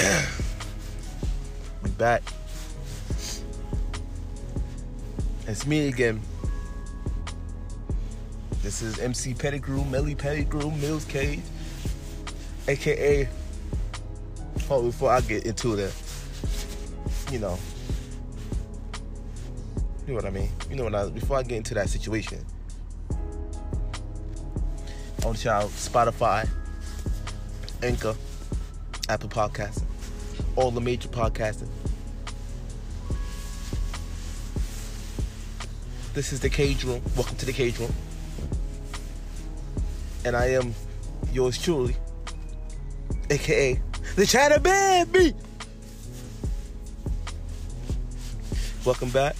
we back. It's me again. This is MC Pettigrew, Melly Pettigrew, Mills Cage, aka. Oh, before I get into the, you know, you know what I mean. You know what I. Before I get into that situation, shout out Spotify, Anchor, Apple Podcasting, all the major podcasting. This is the Cage Room. Welcome to the Cage Room. And I am yours truly, aka the China Baby. Welcome back.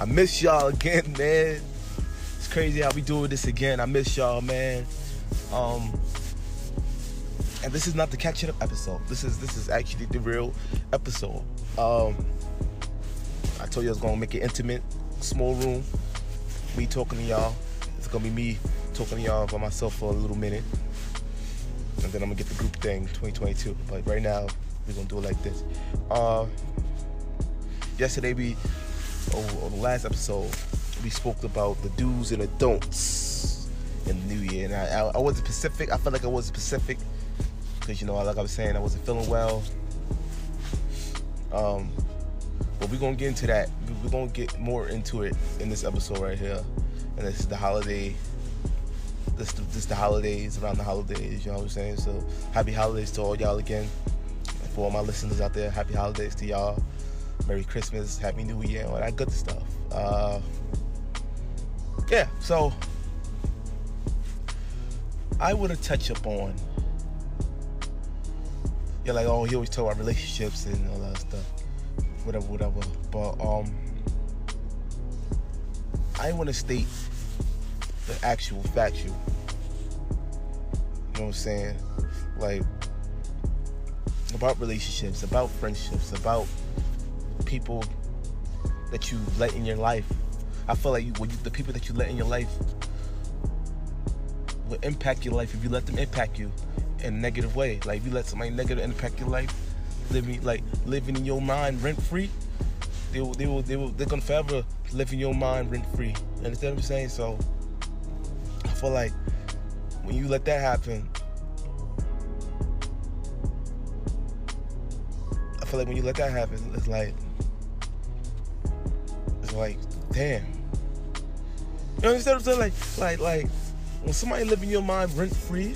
I miss y'all again, man. It's crazy how we doing this again. I miss y'all, man. Um, and this is not the catch it up episode. This is this is actually the real episode. Um, I told you I was gonna make it intimate, small room. Me talking to y'all. It's gonna be me talking to y'all by myself for a little minute, and then I'm gonna get the group thing 2022. But right now we're gonna do it like this. Uh, yesterday we, oh, on the last episode, we spoke about the do's and the don'ts in the new year, and I, I, I wasn't specific. I felt like I wasn't specific because you know, like I was saying, I wasn't feeling well. Um, but we're gonna get into that. We're gonna get more into it in this episode right here. And this is the holiday. This this is the holidays around the holidays. You know what I'm saying? So happy holidays to all y'all again. For all my listeners out there, happy holidays to y'all. Merry Christmas, Happy New Year, all that good stuff. Uh, yeah. So I to touch up like oh, he always talk about relationships and all that stuff whatever, whatever. But um, I want to state the actual factual. You know what I'm saying? Like about relationships, about friendships, about people that you let in your life. I feel like you, you, the people that you let in your life will impact your life if you let them impact you in a negative way. Like if you let somebody negative impact your life, living like living in your mind rent free, they will, they will, they will, they're gonna forever live in your mind rent free. You understand what I'm saying? So I feel like when you let that happen, I feel like when you let that happen, it's like it's like damn. You understand what I'm saying? Like, like, like when somebody live in your mind rent free.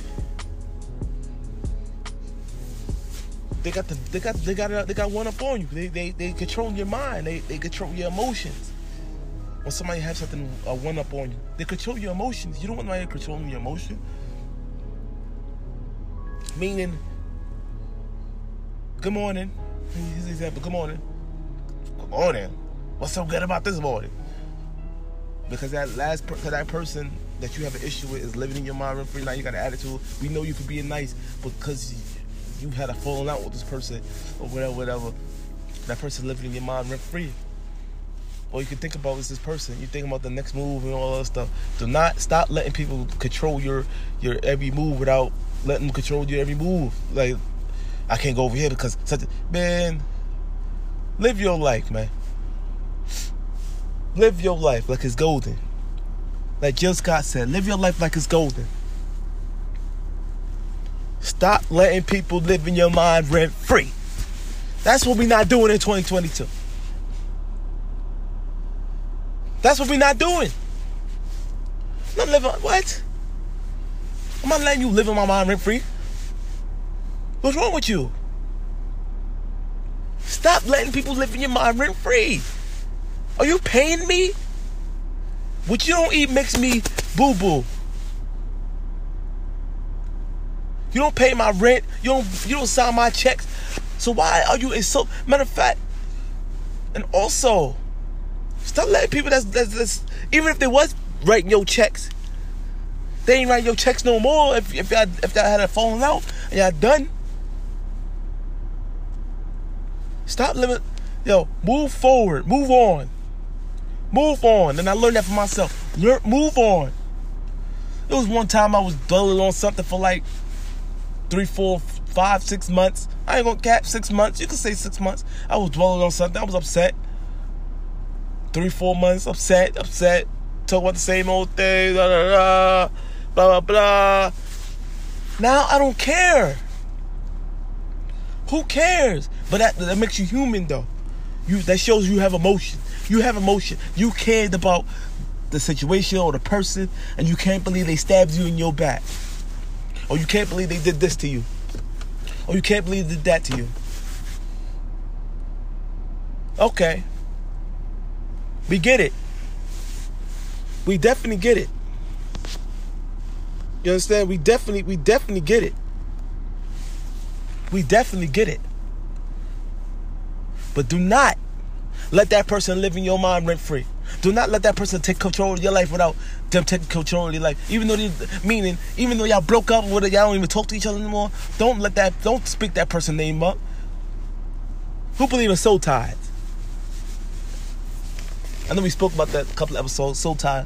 They got the they got they got uh, they got one up on you. They they they control your mind. They they control your emotions. When somebody has something a one up on you, they control your emotions. You don't want somebody controlling your emotion. Meaning, good morning. His example. Good morning. Good morning. What's so good about this morning? Because that last per- that person that you have an issue with is living in your mind rent free. Now you got an attitude. We know you for being nice, because you had a falling out with this person or whatever, whatever. That person living in your mind rent free. All you can think about is this person. You think about the next move and all that stuff. Do not stop letting people control your your every move without letting them control your every move. Like I can't go over here because such a man. Live your life, man. Live your life like it's golden. Like Jill Scott said, live your life like it's golden. Stop letting people live in your mind rent free. That's what we're not doing in 2022. That's what we're not doing. I'm not living what? I'm not letting you live in my mind rent free. What's wrong with you? Stop letting people live in your mind rent free. Are you paying me? What you don't eat makes me boo boo. You don't pay my rent. You don't you don't sign my checks. So why are you so matter of fact? And also, stop letting people that's, that's, that's even if they was writing your checks, they ain't writing your checks no more. If if y'all if y'all had a falling out and y'all done. Stop living yo, move forward, move on. Move on. And I learned that for myself. Learn, move on. It was one time I was dwelling on something for like three, four, five, six months. I ain't gonna cap six months. You can say six months. I was dwelling on something. I was upset. Three, four months, upset, upset. Talk about the same old thing. Blah blah blah. Now I don't care. Who cares? But that that makes you human though. You that shows you have emotion. You have emotion. You cared about the situation or the person, and you can't believe they stabbed you in your back. Or you can't believe they did this to you. Oh, you can't believe they did that to you. Okay. We get it. We definitely get it. You understand? We definitely, we definitely get it. We definitely get it. But do not let that person live in your mind rent free. Do not let that person take control of your life without them taking control of your life. Even though they, meaning, even though y'all broke up it, y'all don't even talk to each other anymore. Don't let that, don't speak that person name up. Who believe in soul ties? I know we spoke about that a couple episodes. Soul tie.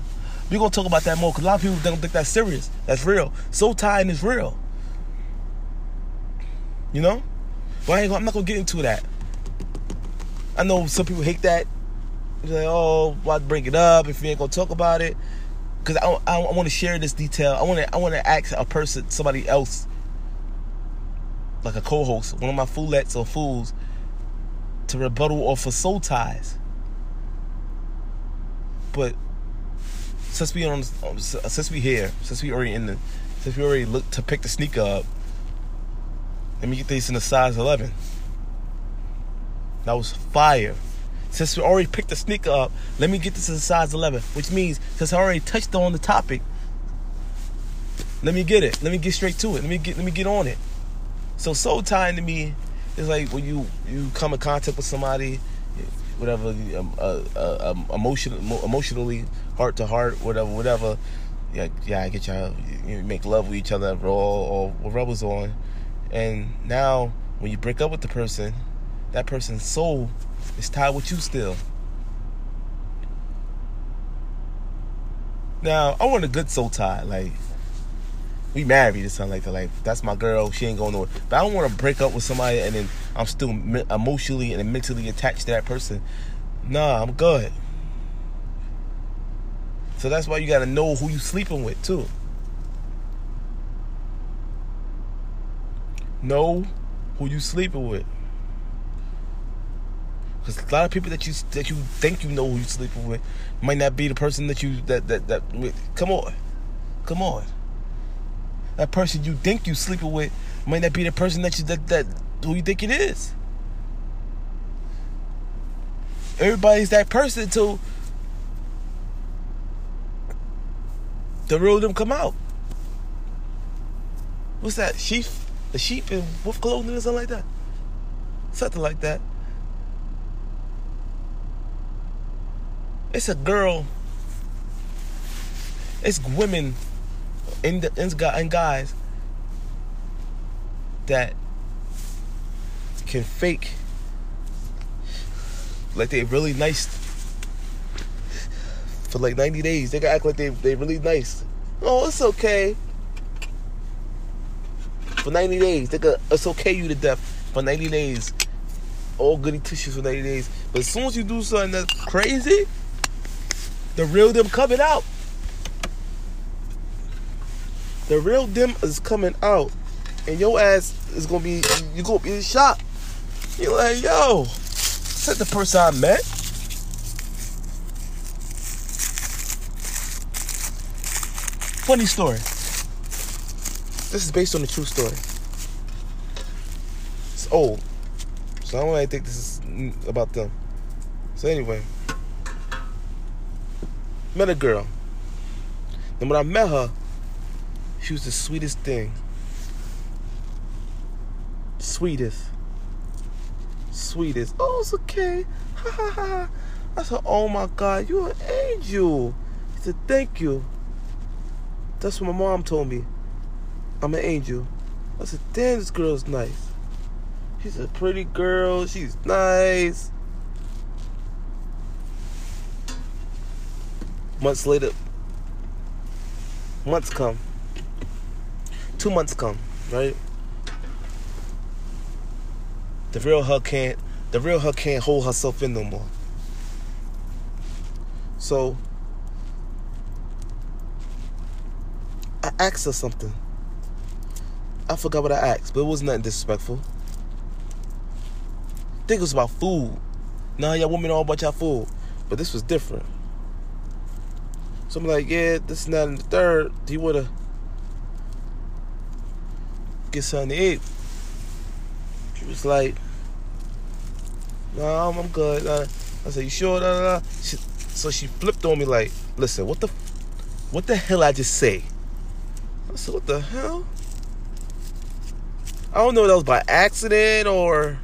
We're gonna talk about that more because a lot of people don't think that's serious. That's real. Soul tying is real. You know? But I am not gonna get into that. I know some people hate that. Like, oh, why bring it up if you ain't gonna talk about it? Because I, I, I want to share this detail. I want to I want to ask a person, somebody else, like a co-host, one of my foolettes or fools, to rebuttal off of soul ties. But since we on since we here, since we already in the since we already looked to pick the sneaker up, let me get this in a size 11. That was fire. Since we already picked the sneaker up, let me get this in a size 11, which means since I already touched on the topic, let me get it. Let me get straight to it. Let me get let me get on it. So soul tying to me is like when you you come in contact with somebody, whatever, um, uh, uh, um, emotional, emotionally, heart to heart, whatever, whatever. Yeah, yeah, I get y'all. You make love with each other, or, or rubbers on, and now when you break up with the person, that person's soul is tied with you still. Now, I want a good soul tie. Like, we married or something like that. Like, that's my girl. She ain't going nowhere. But I don't want to break up with somebody and then I'm still emotionally and mentally attached to that person. Nah, I'm good. So that's why you got to know who you sleeping with, too. Know who you sleeping with. Because a lot of people that you that you think you know who you sleeping with might not be the person that you that that that. Come on, come on. That person you think you sleeping with might not be the person that you that that who you think it is. Everybody's that person until the real them come out. What's that? Sheep, the sheep in wolf clothing or something like that. Something like that. It's a girl. It's women and, and guys that can fake like they really nice for like 90 days. They can act like they they really nice. Oh, it's okay. For 90 days, they it's okay you to death for 90 days. All goody tissues for 90 days. But as soon as you do something that's crazy, the real them coming out. The real them is coming out. And your ass is gonna be you gonna be shocked. You're like, yo, is the person I met? Funny story. This is based on a true story. It's old. So I don't really think this is about them. So anyway met a girl. And when I met her, she was the sweetest thing. Sweetest. Sweetest. Oh, it's okay. Ha ha ha. I said, oh my God, you're an angel. He said, thank you. That's what my mom told me. I'm an angel. I said, damn, this girl's nice. She's a pretty girl. She's nice. Months later, months come. Two months come, right? the real her can't the real her can't hold herself in no more. So I asked her something. I forgot what I asked, but it was nothing disrespectful. I think it was about food. Now y'all women all about y'all food. But this was different. So I'm like, yeah, this is not in the third. Do you wanna get something to eat? She was like, no, I'm, good. Uh, I said, you sure? Da, da, da. She, so she flipped on me like, listen, what the, what the hell I just say? I said, what the hell? I don't know if that was by accident or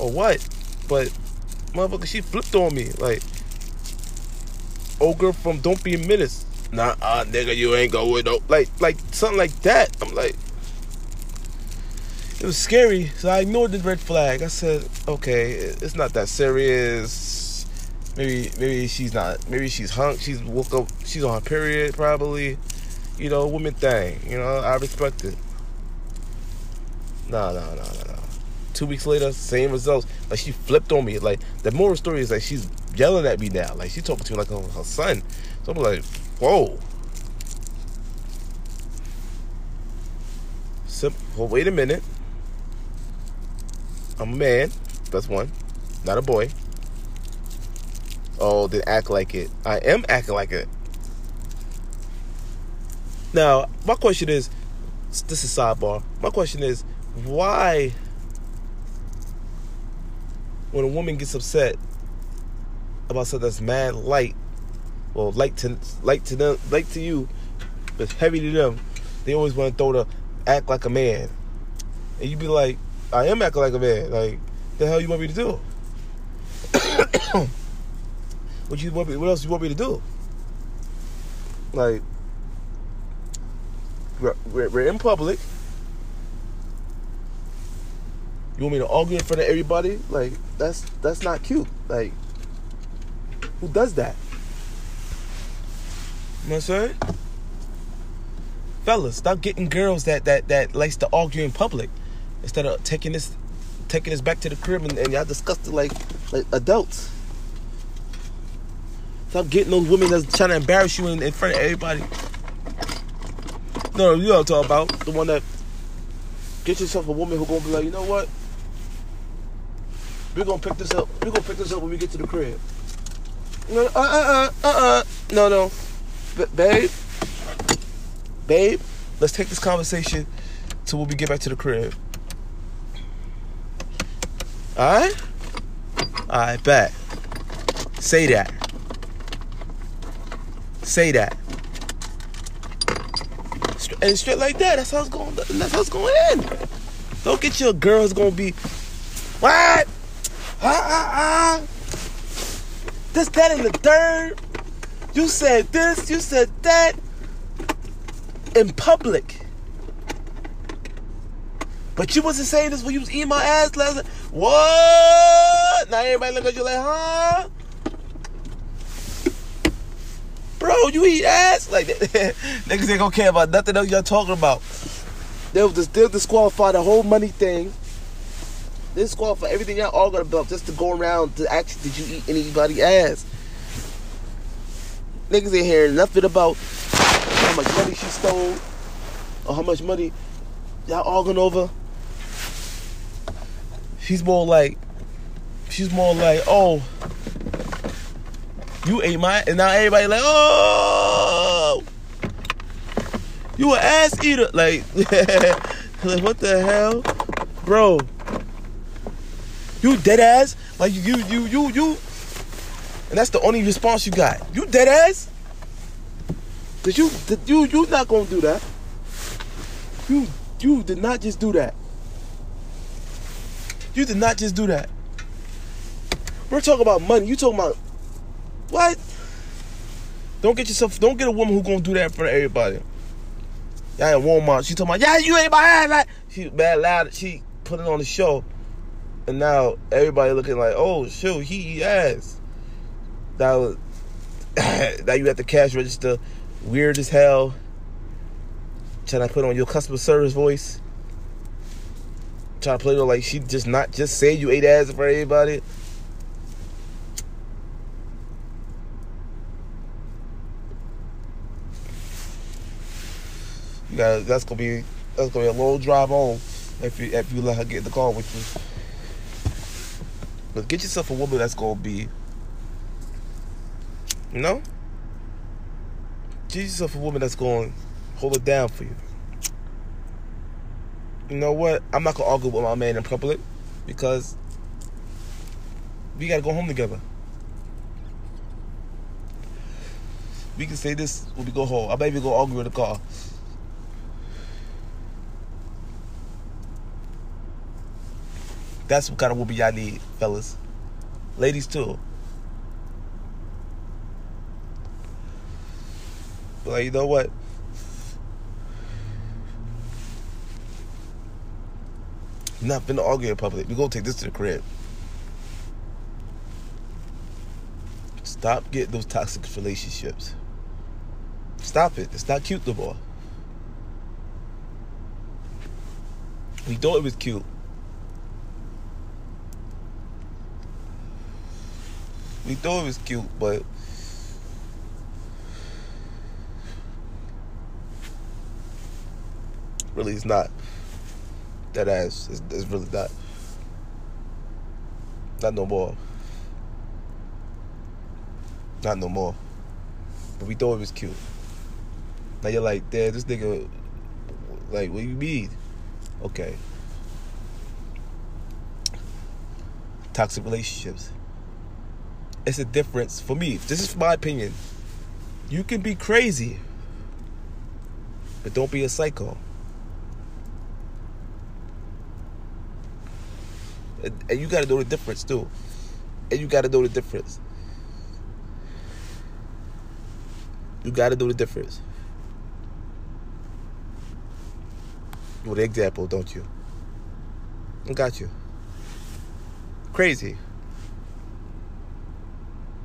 or what, but motherfucker, she flipped on me like ogre from Don't Be a Menace. Nah, uh, nigga, you ain't going no like like something like that. I'm like, it was scary, so I ignored the red flag. I said, okay, it's not that serious. Maybe maybe she's not. Maybe she's hung. She's woke up. She's on her period probably. You know, woman thing. You know, I respect it. Nah, nah, nah, nah, no. Two weeks later, same results. Like she flipped on me. Like the moral story is like she's yelling at me now. Like she talking to me like her, her son. So I'm like, whoa. Sim- well, wait a minute. I'm a man. That's one. Not a boy. Oh, then act like it. I am acting like it. Now, my question is this is sidebar. My question is why when a woman gets upset about something that's mad light, well, light to light to them, light to you, but heavy to them, they always want to throw the act like a man, and you be like, I am acting like a man. Like, the hell you want me to do? what you want me? What else you want me to do? Like, we're, we're, we're in public. You want me to argue in front of everybody? Like, that's that's not cute. Like, who does that? You know what I'm saying? Fellas, stop getting girls that that that likes to argue in public instead of taking this taking this back to the crib and, and y'all discuss it like like adults. Stop getting those women that's trying to embarrass you in, in front of everybody. No, you know what I'm talking about. The one that get yourself a woman who gonna be like, you know what? We're gonna pick this up. We're gonna pick this up when we get to the crib. No, uh, uh, uh, uh, uh. No, no, B- babe, babe. Let's take this conversation till when we get back to the crib. All right, all right, bet. Say that. Say that. And straight like that. That's how it's going. That's how it's going in. Don't get your girls gonna be what? Ah ah ah. This, that, and the third. You said this. You said that. In public. But you wasn't saying this when you was eating my ass last night. What? Now everybody look at you like, huh? Bro, you eat ass? Like, that niggas ain't gonna care about nothing else y'all talking about. They'll, just, they'll disqualify the whole money thing. They'll for everything y'all arguing about just to go around to ask did you eat anybody ass? Niggas ain't hearing nothing about how much money she stole or how much money y'all arguing over. She's more like, she's more like, oh, you ate my, and now everybody like, oh, you an ass eater. Like, like what the hell, bro? You dead ass? Like you, you, you, you, you, and that's the only response you got. You dead ass? Cause you, you, you not gonna do that. You, you did not just do that. You did not just do that. We're talking about money. You talking about what? Don't get yourself. Don't get a woman who gonna do that in front of everybody. Y'all in Walmart. She talking about yeah, you ain't my ass. She bad loud. She put it on the show, and now everybody looking like, oh shoot, he ass. That now you at the cash register, weird as hell. Trying to put on your customer service voice. Trying to play her like she just not just say you ate ass for everybody. You got that's gonna be that's gonna be a long drive home if you if you let her get in the car with you. But get yourself a woman that's gonna be, you know, get yourself a woman that's gonna hold it down for you. You know what? I'm not gonna argue with my man in public because we gotta go home together. We can say this when we go home. I maybe go argue in the car. That's what kind of woman y'all need, fellas. Ladies too. But like, you know what? You're not argue in public. We gonna take this to the crib. Stop getting those toxic relationships. Stop it. It's not cute no more. We thought it was cute. We thought it was cute, but really it's not. That ass is it's really not. Not no more. Not no more. But we thought it was cute. Now you're like, damn, this nigga, like, what you mean? Okay. Toxic relationships. It's a difference for me. This is my opinion. You can be crazy, but don't be a psycho. And, and you got to know the difference too. And you got to know the difference. You got to know the difference. You want an example, don't you? I got you. Crazy.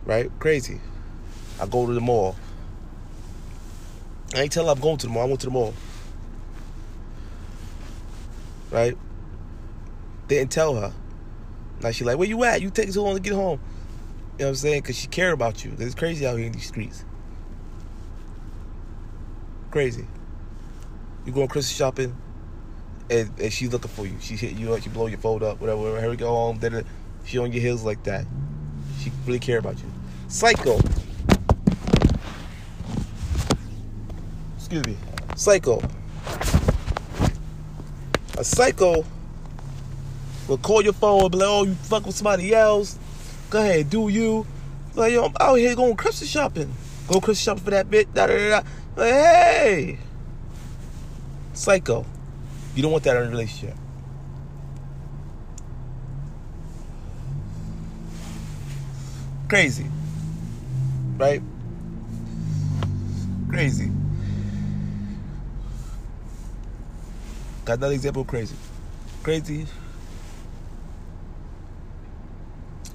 Right? Crazy. I go to the mall. I ain't tell her I'm going to the mall. I went to the mall. Right? Didn't tell her. Now she like, where you at? You take so long to get home. You know what I'm saying? Because she care about you. It's crazy out here in these streets. Crazy. You going Christmas shopping, and, and she's looking for you. She hit you up, she blow your phone up, whatever, whatever. Here we go home. Then she on your heels like that. She really care about you. Psycho. Excuse me. Psycho. A psycho will call your phone and be like, oh, you fuck with somebody else. Go ahead, do you. Like, yo, I'm out here going Christmas shopping. Go Christmas shopping for that bitch. Da, da, da, da. Like, hey. Psycho. You don't want that in a relationship. Crazy. Right? Crazy. Got another example crazy. Crazy.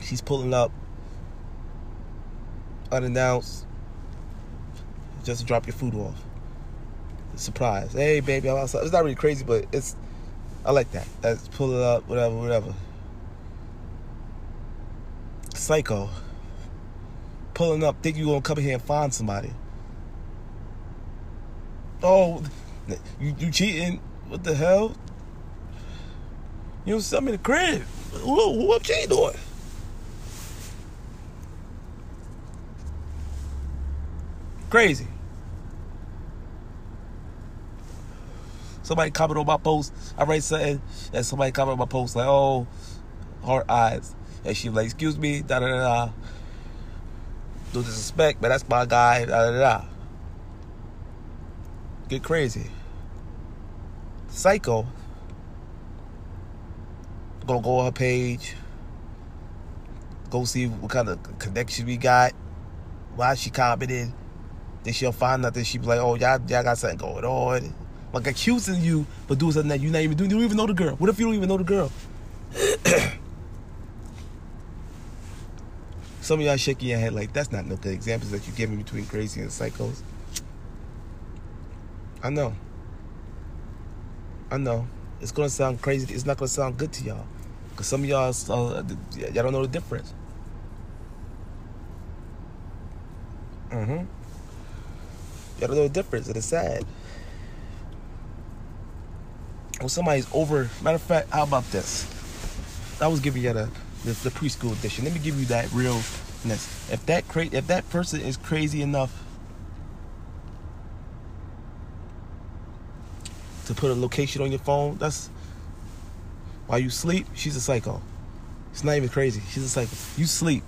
She's pulling up unannounced just to drop your food off. Surprise. Hey baby, I'm outside. It's not really crazy, but it's I like that. That's pull it up, whatever, whatever. Psycho. Pulling up, think you're gonna come here and find somebody. Oh, you, you cheating? What the hell? You don't send me the crib. Who, who up cheating doing? Crazy. Somebody comment on my post. I write something, and somebody comment on my post like, "Oh, heart eyes," and she like, "Excuse me, da da da." No disrespect, but that's my guy. Da da da. Get crazy. Psycho. Gonna go on her page. Go see what kind of connection we got. Why she commented. Then she'll find out that she be like, oh, y'all, y'all got something going on. Like accusing you, but doing something that you're not even doing. You don't even know the girl. What if you don't even know the girl? Some of y'all shaking your head like that's not no good examples that you're giving between crazy and psychos. I know. I know. It's gonna sound crazy. It's not gonna sound good to y'all, cause some of y'all, uh, y'all don't know the difference. Mm-hmm. Y'all don't know the difference, it's sad. When somebody's over, matter of fact, how about this? I was giving you the, preschool edition. Let me give you that realness. If that cra- if that person is crazy enough to put a location on your phone, that's while you sleep, she's a psycho. It's not even crazy. She's a psycho. You sleep,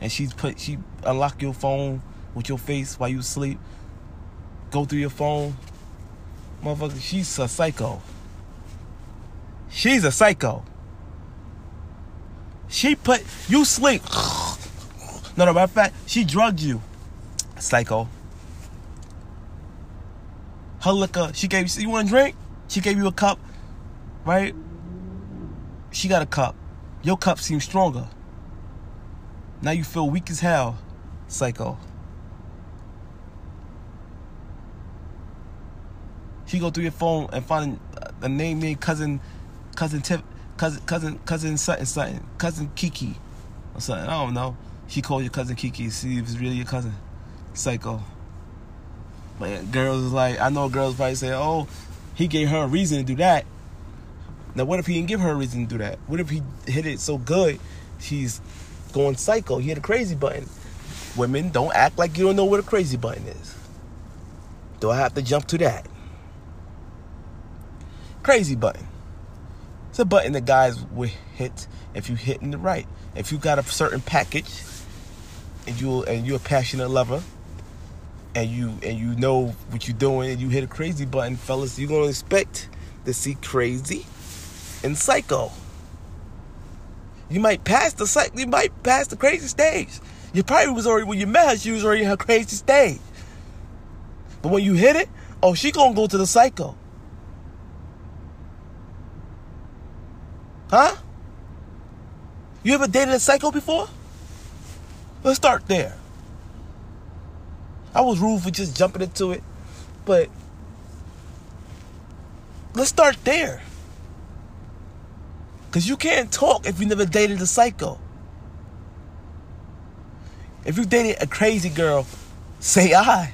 and she's put she unlock your phone with your face while you sleep. Go through your phone, motherfucker. She's a psycho. She's a psycho. She put you sleep. No, no, matter of fact, she drugged you. Psycho. Her liquor, she gave you, you want a drink? She gave you a cup, right? She got a cup. Your cup seems stronger. Now you feel weak as hell, psycho. She go through your phone and find a name named cousin, cousin Tip, cousin, cousin, cousin something, something, cousin Kiki, or something. I don't know. She called your cousin Kiki. See if it's really your cousin. Psycho. But girls like, I know girls probably say, oh, he gave her a reason to do that. Now, what if he didn't give her a reason to do that? What if he hit it so good, she's going psycho? He hit a crazy button. Women, don't act like you don't know what a crazy button is. Do I have to jump to that? Crazy button. It's a button that guys will hit if you hit in the right. If you got a certain package and you and you're a passionate lover and you and you know what you're doing and you hit a crazy button, fellas, you're gonna expect to see crazy and psycho. You might pass the psych you might pass the crazy stage. You probably was already when you met her, she was already in her crazy stage. But when you hit it, oh she gonna go to the psycho. Huh? You ever dated a psycho before? Let's start there. I was rude for just jumping into it, but let's start there. Because you can't talk if you never dated a psycho. If you dated a crazy girl, say I.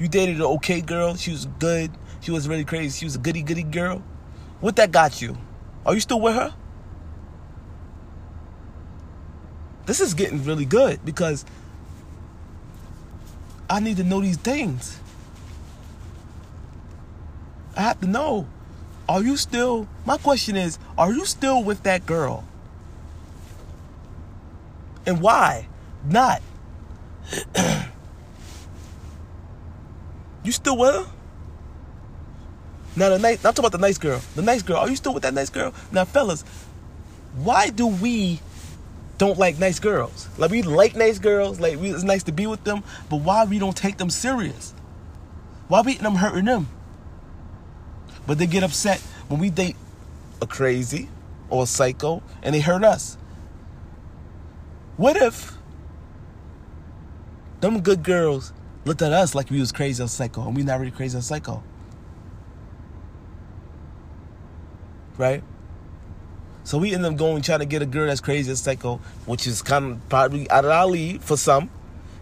You dated an okay girl, she was good, she was really crazy, she was a goody goody girl. What that got you? Are you still with her? This is getting really good because I need to know these things. I have to know. Are you still, my question is, are you still with that girl? And why not? you still with her? Now the nice, I'm talking about the nice girl. The nice girl. Are you still with that nice girl? Now, fellas, why do we don't like nice girls? Like we like nice girls. Like we, it's nice to be with them, but why we don't take them serious? Why we them hurting them? But they get upset when we date a crazy or a psycho and they hurt us. What if them good girls looked at us like we was crazy or psycho and we not really crazy or psycho? Right? So we end up going trying to get a girl that's crazy as psycho, which is kind of probably out of for some.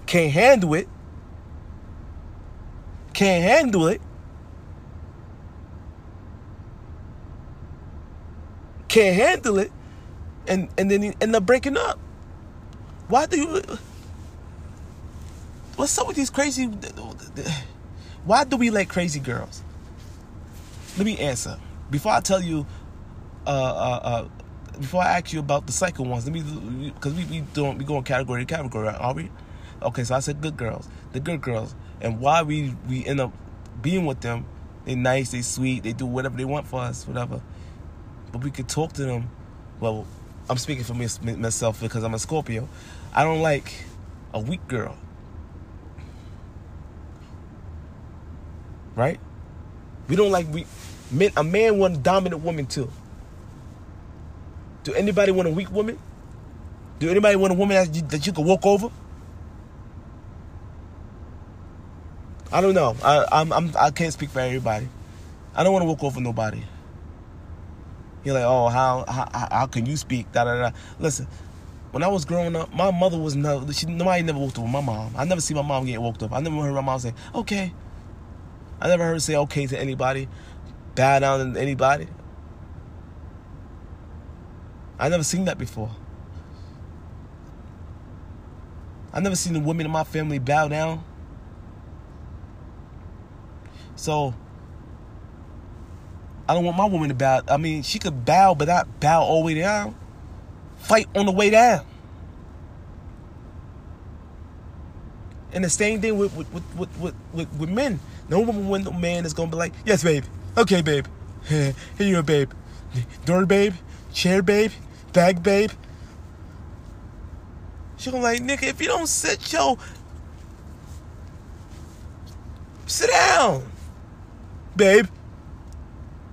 Can't handle it. Can't handle it. Can't handle it. And and then he end up breaking up. Why do you What's up with these crazy Why do we like crazy girls? Let me answer. Before I tell you uh, uh, uh, before I ask you about the psycho ones, let me because we we doing we going category to category, are we? Okay, so I said good girls, the good girls, and why we we end up being with them. They nice, they sweet, they do whatever they want for us, whatever. But we could talk to them. Well, I'm speaking for me, myself because I'm a Scorpio. I don't like a weak girl. Right? We don't like we men. A man want a dominant woman too. Do anybody want a weak woman? Do anybody want a woman that you, that you can walk over? I don't know. I I'm, I'm I can't speak for everybody. I don't want to walk over nobody. You're like, oh, how how how can you speak? Da da da. Listen, when I was growing up, my mother was never. She nobody never walked over my mom. I never see my mom get walked over. I never heard my mom say, okay. I never heard her say okay to anybody, bow down to anybody. I never seen that before. I never seen a woman in my family bow down. So I don't want my woman to bow. I mean, she could bow, but not bow all the way down. Fight on the way down. And the same thing with with with with, with, with men. No woman, when no man is gonna be like, yes, babe, okay, babe, here you go, babe, door, babe, chair, babe, bag, babe. She gonna like, nigga, if you don't sit, yo, sit down, babe.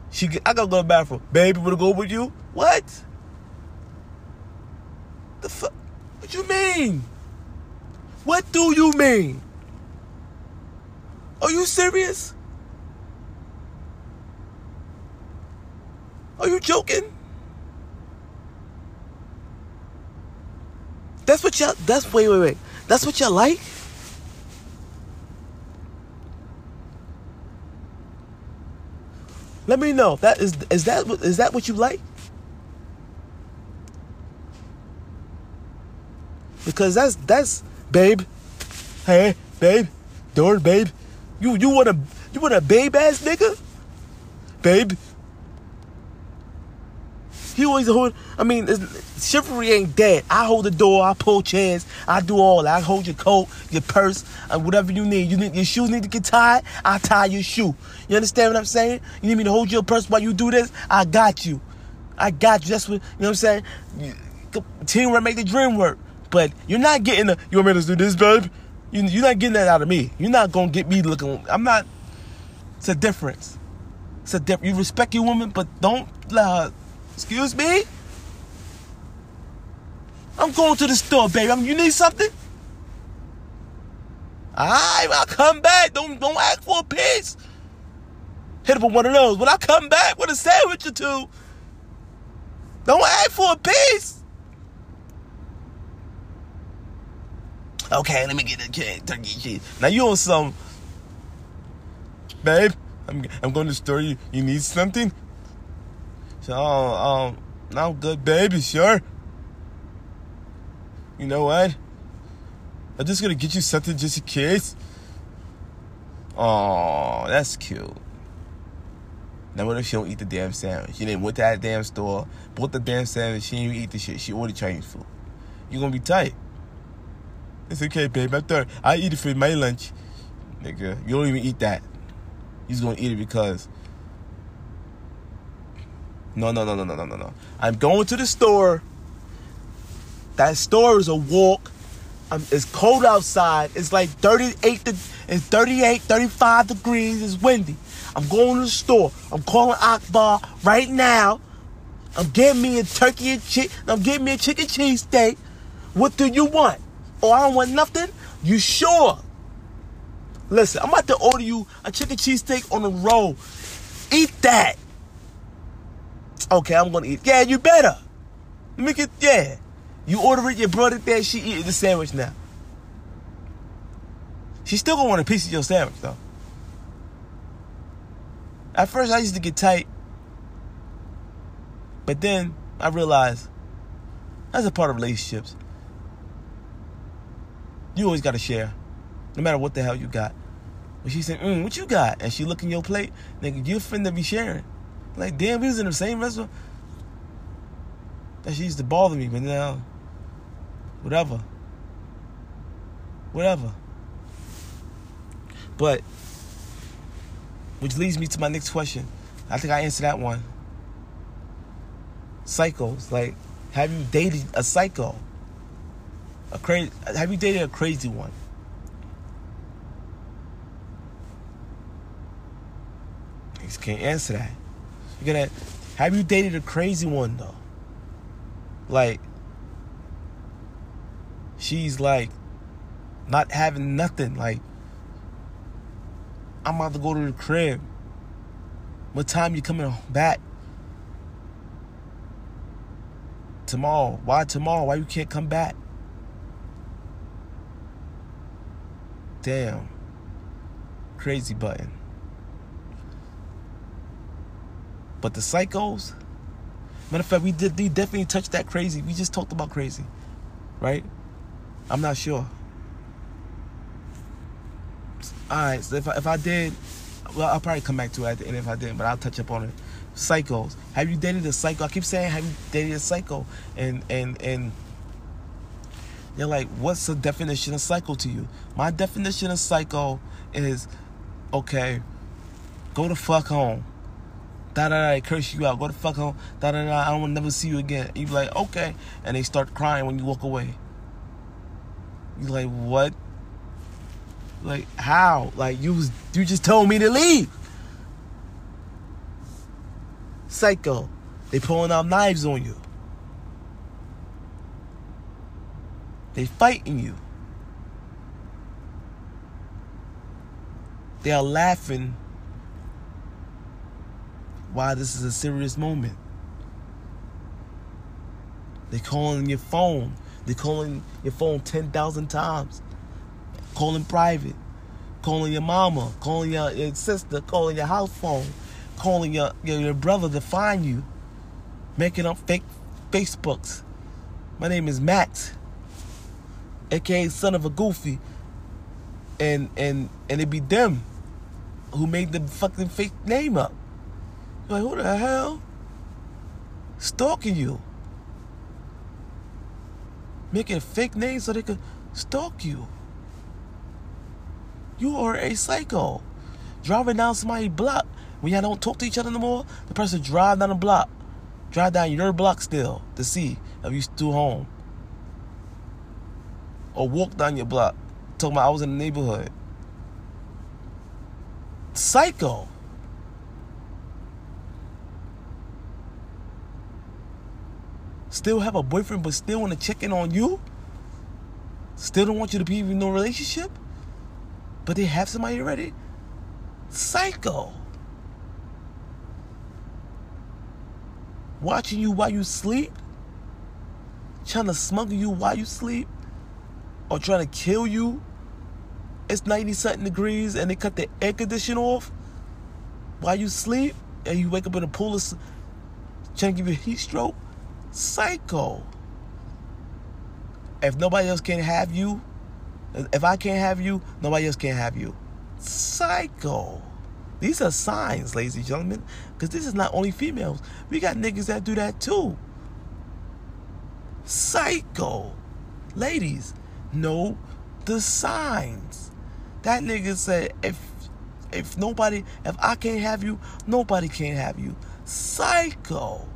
She, I gotta go to the bathroom. Baby, wanna go with you? What? The fuck? What you mean? What do you mean? Are you serious? Are you joking? That's what y'all. That's wait, wait, wait. That's what y'all like. Let me know. That is is that is that what you like? Because that's that's babe. Hey, babe. Door, babe. You you want a you want a babe ass nigga? Babe. He always hold. I mean, chivalry ain't dead. I hold the door. I pull chairs. I do all. I hold your coat, your purse, and whatever you need. You need your shoes need to get tied. I tie your shoe. You understand what I'm saying? You need me to hold your purse while you do this? I got you. I got you. That's what you know. what I'm saying. Teamwork make the dream work. But you're not getting the. You want me to do this, babe? You, you're not getting that out of me. You're not gonna get me looking. I'm not. It's a difference. It's a difference. You respect your woman, but don't let her Excuse me? I'm going to the store, baby. I mean, you need something? Alright, I'll come back. Don't don't ask for a piece. Hit up with one of those. When I come back with a sandwich or two, don't ask for a piece. Okay, let me get the turkey cheese. Now you on some, babe? I'm I'm going to store. You you need something? So, um, I'm good, baby, sure. You know what? I'm just gonna get you something just in case. Oh, that's cute. Now what if she don't eat the damn sandwich? She didn't went to that damn store, bought the damn sandwich, she didn't even eat the shit. She ordered Chinese food. You gonna be tight. It's okay, babe. I thought I eat it for my lunch. Nigga, you don't even eat that. He's gonna eat it because no, no, no, no, no, no, no, no. I'm going to the store. That store is a walk. Um, it's cold outside. It's like 38 to, it's 38, 35 degrees. It's windy. I'm going to the store. I'm calling Akbar right now. I'm getting me a turkey and chick. I'm getting me a chicken cheese steak. What do you want? Oh, I don't want nothing? You sure? Listen, I'm about to order you a chicken cheese steak on the roll. Eat that. Okay, I'm gonna eat. Yeah, you better. Let me get yeah. You order it, you brought it there, she eating the sandwich now. She still gonna want a piece of your sandwich though. At first I used to get tight. But then I realized that's a part of relationships. You always gotta share. No matter what the hell you got. When she said, mm, what you got? And she looking your plate, nigga, you're finna be sharing. Like, damn, we was in the same restaurant. That she used to bother me, but now, whatever. Whatever. But, which leads me to my next question. I think I answered that one. Psychos, like, have you dated a psycho? A crazy, have you dated a crazy one? I just can't answer that. You're gonna have you dated a crazy one though? Like she's like not having nothing, like I'm about to go to the crib. What time you coming back? Tomorrow. Why tomorrow? Why you can't come back? Damn. Crazy button. But the psychos, matter of fact, we did we definitely touched that crazy. We just talked about crazy. Right? I'm not sure. Alright, so if I, if I did, well, I'll probably come back to it at the end if I didn't, but I'll touch up on it. Psychos. Have you dated a psycho? I keep saying, have you dated a psycho? And and and they're like, what's the definition of psycho to you? My definition of psycho is, okay, go to fuck home. Da da da, curse you out. Go the fuck home. Da da da, I don't want to never see you again. You be like, okay, and they start crying when you walk away. You like what? Like how? Like you was you just told me to leave. Psycho. They pulling out knives on you. They fighting you. They are laughing why this is a serious moment. They're calling your phone. They're calling your phone 10,000 times. Calling private. Calling your mama. Calling your, your sister. Calling your house phone. Calling your, your, your brother to find you. Making up fake Facebooks. My name is Max aka son of a goofy, and and and it be them who made the fucking fake name up. Like, who the hell? Stalking you. Making fake name so they could stalk you. You are a psycho. Driving down somebody's block when y'all don't talk to each other no more, the person drive down the block. Drive down your block still to see if you still home or walk down your block talking about I was in the neighborhood. Psycho. Still have a boyfriend, but still want to check in on you? Still don't want you to be in no relationship? But they have somebody already? Psycho. Watching you while you sleep? Trying to smuggle you while you sleep? or trying to kill you. It's 90 something degrees and they cut the air condition off while you sleep and you wake up in a pool of trying to give you a heat stroke. Psycho. If nobody else can have you, if I can't have you, nobody else can have you. Psycho. These are signs, ladies and gentlemen, because this is not only females. We got niggas that do that too. Psycho. Ladies, know the signs. That nigga said, if if nobody, if I can't have you, nobody can't have you. Psycho.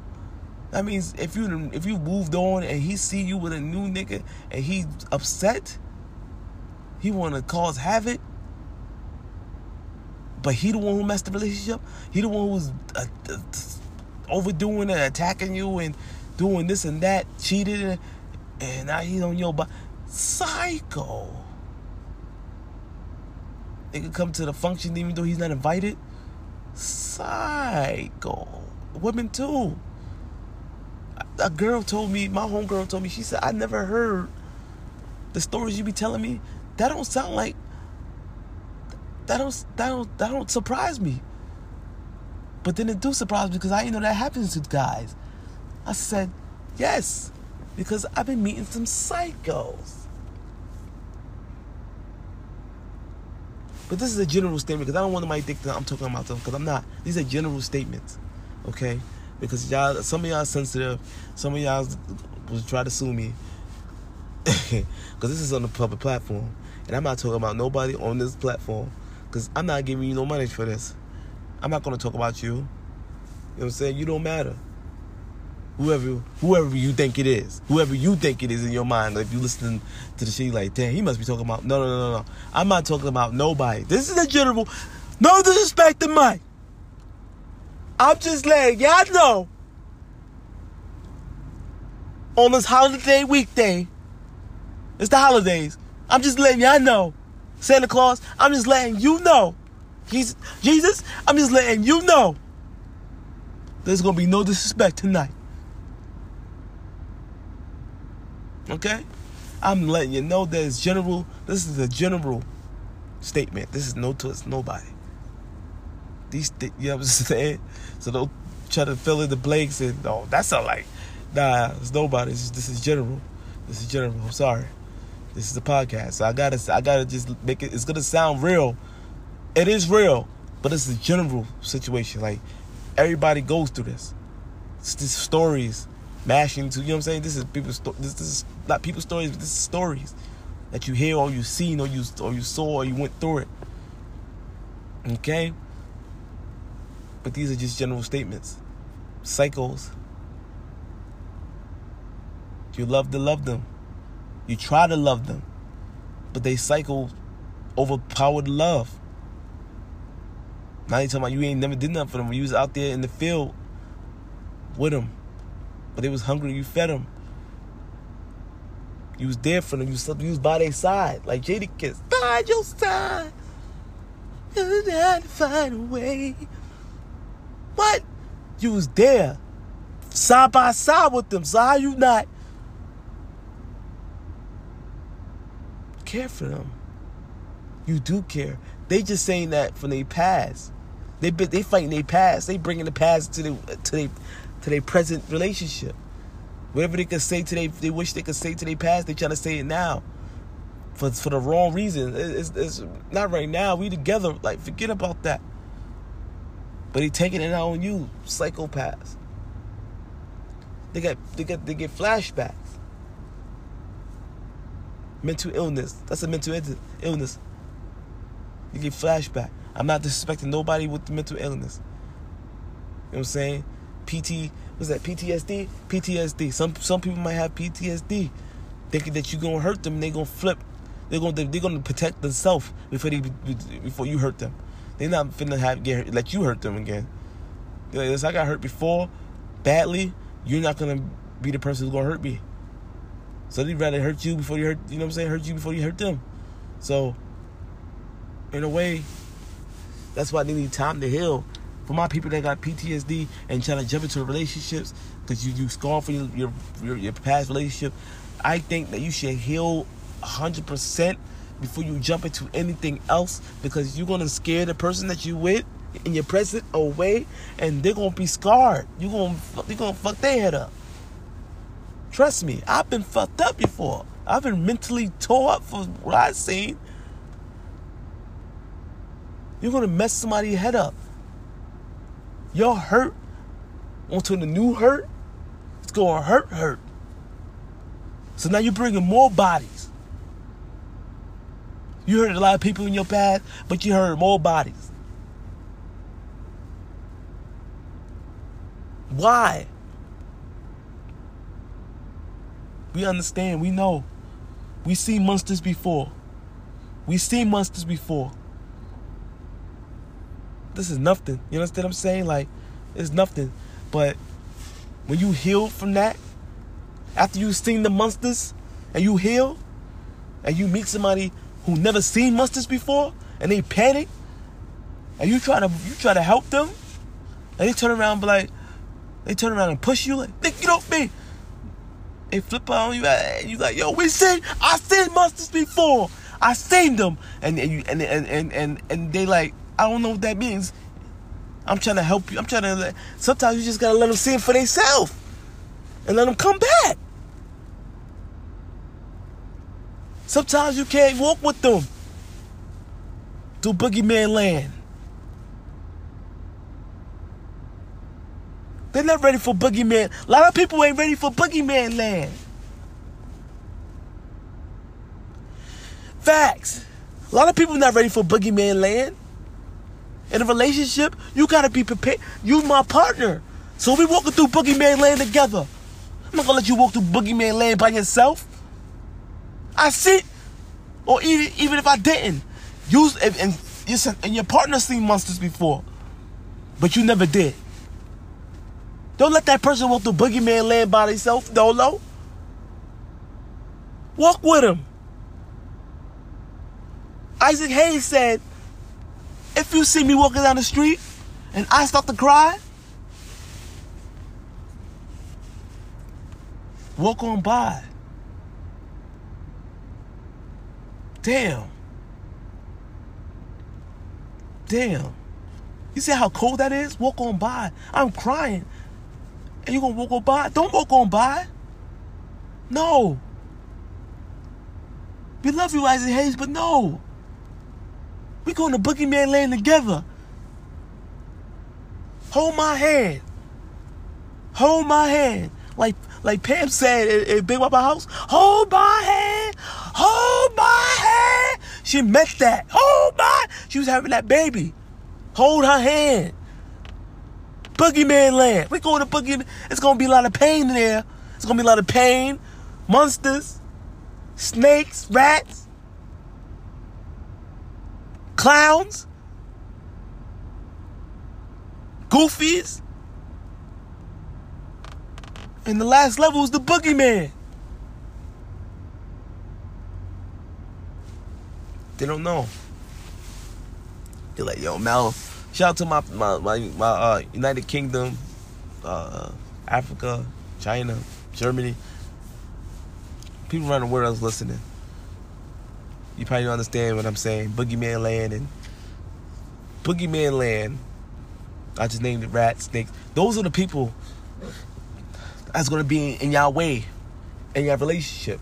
That means if you if you moved on and he see you with a new nigga and he's upset, he want to cause havoc. But he the one who messed the relationship. He the one who's uh, uh, overdoing and attacking you and doing this and that, cheated, and, and now he's on your body. Psycho. They could come to the function even though he's not invited. Psycho. Women too. A girl told me, my homegirl told me, she said, I never heard the stories you be telling me. That don't sound like that don't that don't that don't surprise me. But then it do surprise me because I know that happens to guys. I said, yes, because I've been meeting some psychos. But this is a general statement because I don't want anybody to think that I'm talking about them because I'm not. These are general statements, okay? Because y'all, some of y'all sensitive, some of y'all was try to sue me because this is on the public platform, and I'm not talking about nobody on this platform because I'm not giving you no money for this. I'm not going to talk about you. You know what I'm saying? You don't matter whoever whoever you think it is, whoever you think it is in your mind. If you listen to the shit, like, damn, he must be talking about. No, no, no, no, no. I'm not talking about nobody. This is a general. No disrespect to Mike. I'm just letting y'all know. On this holiday weekday, it's the holidays. I'm just letting y'all know. Santa Claus, I'm just letting you know Jesus, Jesus, I'm just letting you know there's gonna be no disrespect tonight. Okay? I'm letting you know there's general, this is a general statement. This is no to nobody. These, th- you know what I'm saying? So don't try to fill in the blanks and, oh, that's not like, nah, it's nobody. This is, this is general. This is general. I'm sorry. This is a podcast. So I gotta, I gotta just make it, it's gonna sound real. It is real, but it's a general situation. Like, everybody goes through this. It's just stories mashing to you know what I'm saying. This is people's this, this is not people's stories, but this is stories that you hear or you seen or you or you saw or you went through it. Okay? But these are just general statements. Cycles. You love to love them. You try to love them. But they cycle overpower the love. Now you talking about you ain't never did nothing for them. You was out there in the field with them. But they was hungry, you fed them. You was there for them. You was, you was by their side. Like Jadakiss. By your side. You had to find a way. What? You was there. Side by side with them. So how you not care for them? You do care. They just saying that from their past. They they fighting their past. They bringing the past to their to their to their present relationship. Whatever they could say today, they wish they could say to their past, they trying to say it now. For for the wrong reason. It's, it's not right now. We together. Like forget about that. But he taking it out on you, psychopaths. They get they get they get flashbacks. Mental illness. That's a mental illness. You get flashback. I'm not disrespecting nobody with mental illness. You know what I'm saying? PT, was that PTSD? PTSD. Some some people might have PTSD, thinking that you're gonna hurt them. They gonna flip. They're gonna they're gonna protect themselves before they before you hurt them. They're not finna have get let you hurt them again. Like, I got hurt before, badly. You're not gonna be the person who's gonna hurt me. So they'd rather hurt you before you hurt. You know what I'm saying? Hurt you before you hurt them. So, in a way, that's why they need time to heal for my people that got PTSD and trying to jump into relationships because you you scar for your, your your, your past relationship, I think that you should heal hundred percent before you jump into anything else because you're gonna scare the person that you with in your present away, and they're gonna be scarred. You're gonna you gonna fuck their head up. Trust me, I've been fucked up before. I've been mentally tore up for what I've seen. You're gonna mess somebody's head up. Your hurt onto the new hurt, it's to hurt, hurt. So now you're bringing more bodies. You hurt a lot of people in your past, but you hurt more bodies. Why? We understand, we know. We see monsters before. We seen monsters before this is nothing. You understand what I'm saying? Like, it's nothing. But when you heal from that, after you've seen the monsters and you heal, and you meet somebody who never seen monsters before, and they panic, and you try to you try to help them, and they turn around and be like, they turn around and push you like, get off me. They flip on you and you like, yo, we seen I seen monsters before. I seen them. And and you and and and and, and they like I don't know what that means. I'm trying to help you. I'm trying to. Sometimes you just gotta let them see it for themselves, and let them come back. Sometimes you can't walk with them to boogeyman land. They're not ready for boogeyman. A lot of people ain't ready for boogeyman land. Facts. A lot of people not ready for boogeyman land. In a relationship, you gotta be prepared. You my partner. So we walking through boogeyman land together. I'm not gonna let you walk through boogeyman land by yourself. I see, or even even if I didn't, you and, and, and your partner seen monsters before, but you never did. Don't let that person walk the boogeyman land by themselves, Dolo. Walk with him. Isaac Hayes said, If you see me walking down the street and I start to cry, walk on by. Damn. Damn. You see how cold that is? Walk on by. I'm crying. And you gonna walk on by? Don't walk on by. No. We love you, Isaac Hayes, but no. We going to Boogeyman Land together. Hold my hand. Hold my hand. Like like Pam said in, Big Papa House, hold my hand. Hold my hand. She meant that. Hold my. She was having that baby. Hold her hand. Boogeyman Land. We're going to Boogeyman. It's to be a lot of pain in there. It's to be a lot of pain. Monsters. Snakes. Rats. Clowns. Goofies. And the last level is the Boogeyman. They don't know. They're like, yo, Mel, shout out to my my my, my uh, United Kingdom, uh, Africa, China, Germany. People around the world is listening. You probably don't understand what I'm saying. Boogeyman Land and Boogeyman Land. I just named it rats, snakes. Those are the people that's gonna be in your way in your relationship.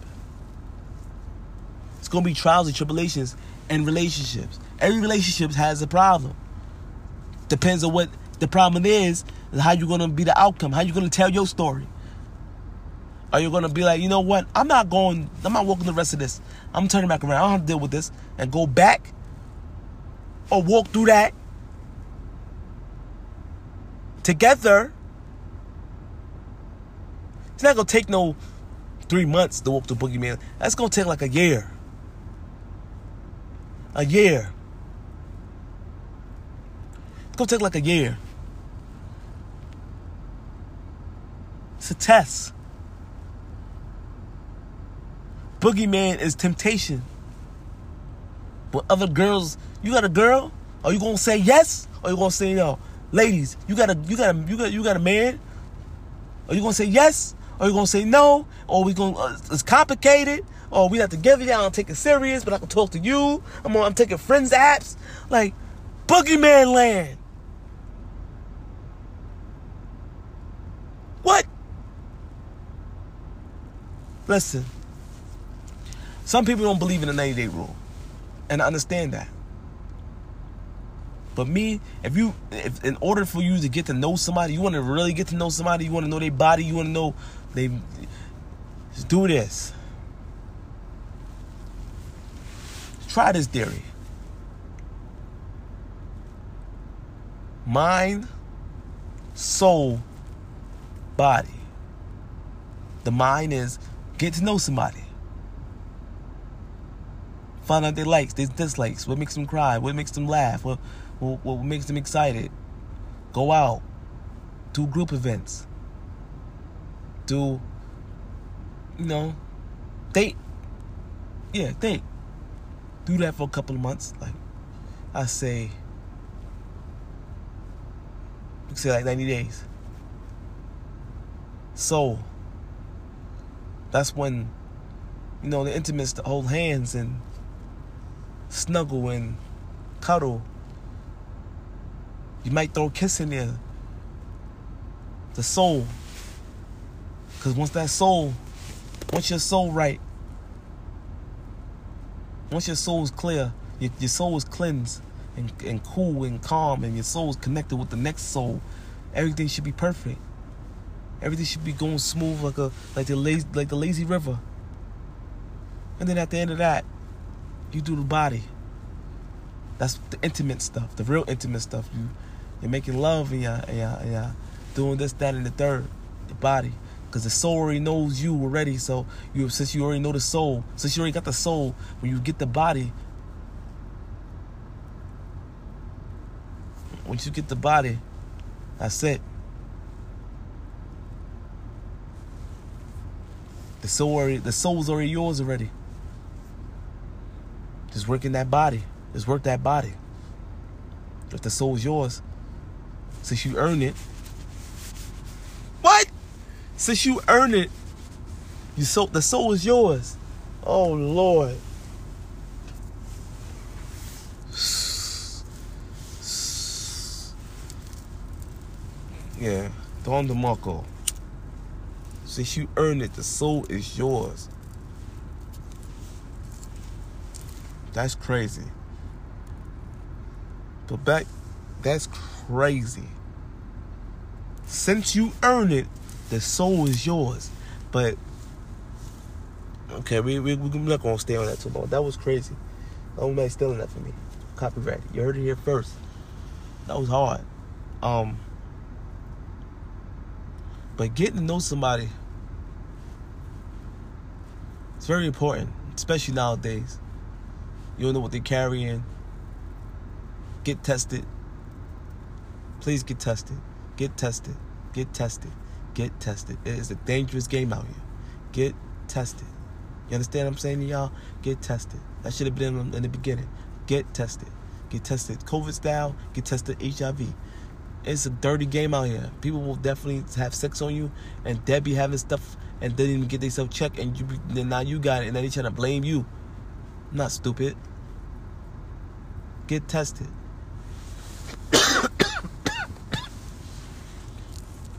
It's gonna be trials and tribulations in relationships. Every relationship has a problem. Depends on what the problem is and how you're gonna be the outcome. How you're gonna tell your story. Are you gonna be like, you know what? I'm not going. I'm not walking the rest of this. I'm turning back around. I don't have to deal with this and go back or walk through that together. It's not gonna take no three months to walk through Boogeyman. That's gonna take like a year. A year. It's gonna take like a year. It's a test. Boogeyman is temptation. But other girls, you got a girl? Are you gonna say yes? Or you gonna say no? Ladies, you got a you got a you got you got a man? Are you gonna say yes? Or you gonna say no? Or we gonna uh, it's complicated? Or we not together? I don't take it serious, but I can talk to you. I'm on, I'm taking friends apps. Like Boogeyman land. What? Listen. Some people don't believe in the 90 day rule. And I understand that. But me, if you, if in order for you to get to know somebody, you want to really get to know somebody, you want to know their body, you want to know they, just do this. Try this theory. Mind, soul, body. The mind is get to know somebody. Find out their likes, their dislikes, what makes them cry, what makes them laugh, what, what, what makes them excited. Go out, do group events, do, you know, date. Yeah, date. Do that for a couple of months. Like, I say, say like 90 days. So, that's when, you know, the intimates to hold hands and snuggle and cuddle. You might throw a kiss in there. The soul. Because once that soul, once your soul right, once your soul is clear, your, your soul is cleansed and, and cool and calm, and your soul is connected with the next soul, everything should be perfect. Everything should be going smooth like a like the lazy like the lazy river. And then at the end of that, you do the body. That's the intimate stuff, the real intimate stuff. You you're making love and you're, and you're doing this, that, and the third, the body. Because the soul already knows you already. So you since you already know the soul, since you already got the soul, when you get the body, once you get the body, that's it. The soul already, the soul's already yours already. Just work in that body. Just work that body. If the soul is yours, since you earned it. Since you earned it, you soul the soul is yours. Oh Lord. Yeah, Don DeMarco. Since you earned it, the soul is yours. That's crazy. But back, that's crazy. Since you earned it, the soul is yours. But okay, we we we're not gonna stay on that too long. That was crazy. No man stealing that from me. Copyright. You heard it here first. That was hard. Um, but getting to know somebody it's very important, especially nowadays. You don't know what they're carrying. Get tested. Please get tested. Get tested. Get tested. Get tested. It is a dangerous game out here. Get tested. You understand what I'm saying to y'all? Get tested. That should have been in the beginning. Get tested. Get tested COVID style. Get tested HIV. It's a dirty game out here. People will definitely have sex on you, and they be having stuff and didn't even get themselves checked, and you then now you got it, and then they trying to blame you. I'm not stupid. Get tested.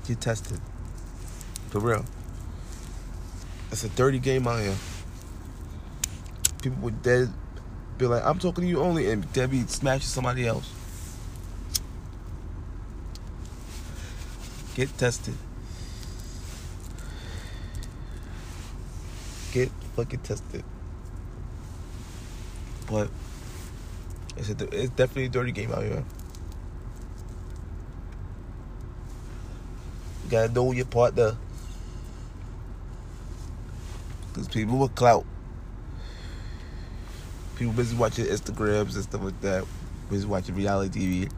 get tested. For real. It's a dirty game out here. People would dead be like, I'm talking to you only, and Debbie smashes somebody else. Get tested. Get fucking tested. But it's a, it's definitely a dirty game out here. You gotta know your partner. Because people with clout. People busy watching Instagrams and stuff like that. Busy watching reality TV.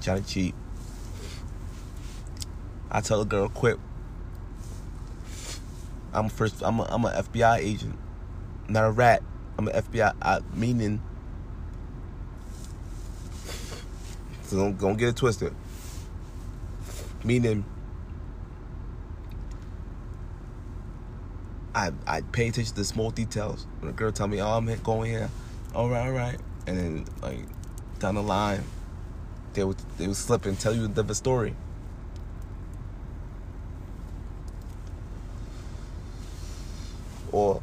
Trying to cheat. I tell a girl, quit. I'm first. I'm a, I'm an FBI agent, not a rat. I'm an FBI. I, meaning, so don't, don't get it twisted. Meaning, I I pay attention to small details. When a girl tell me, "Oh, I'm going here," all right, all right, and then like down the line, they would they would slip and tell you a different story. or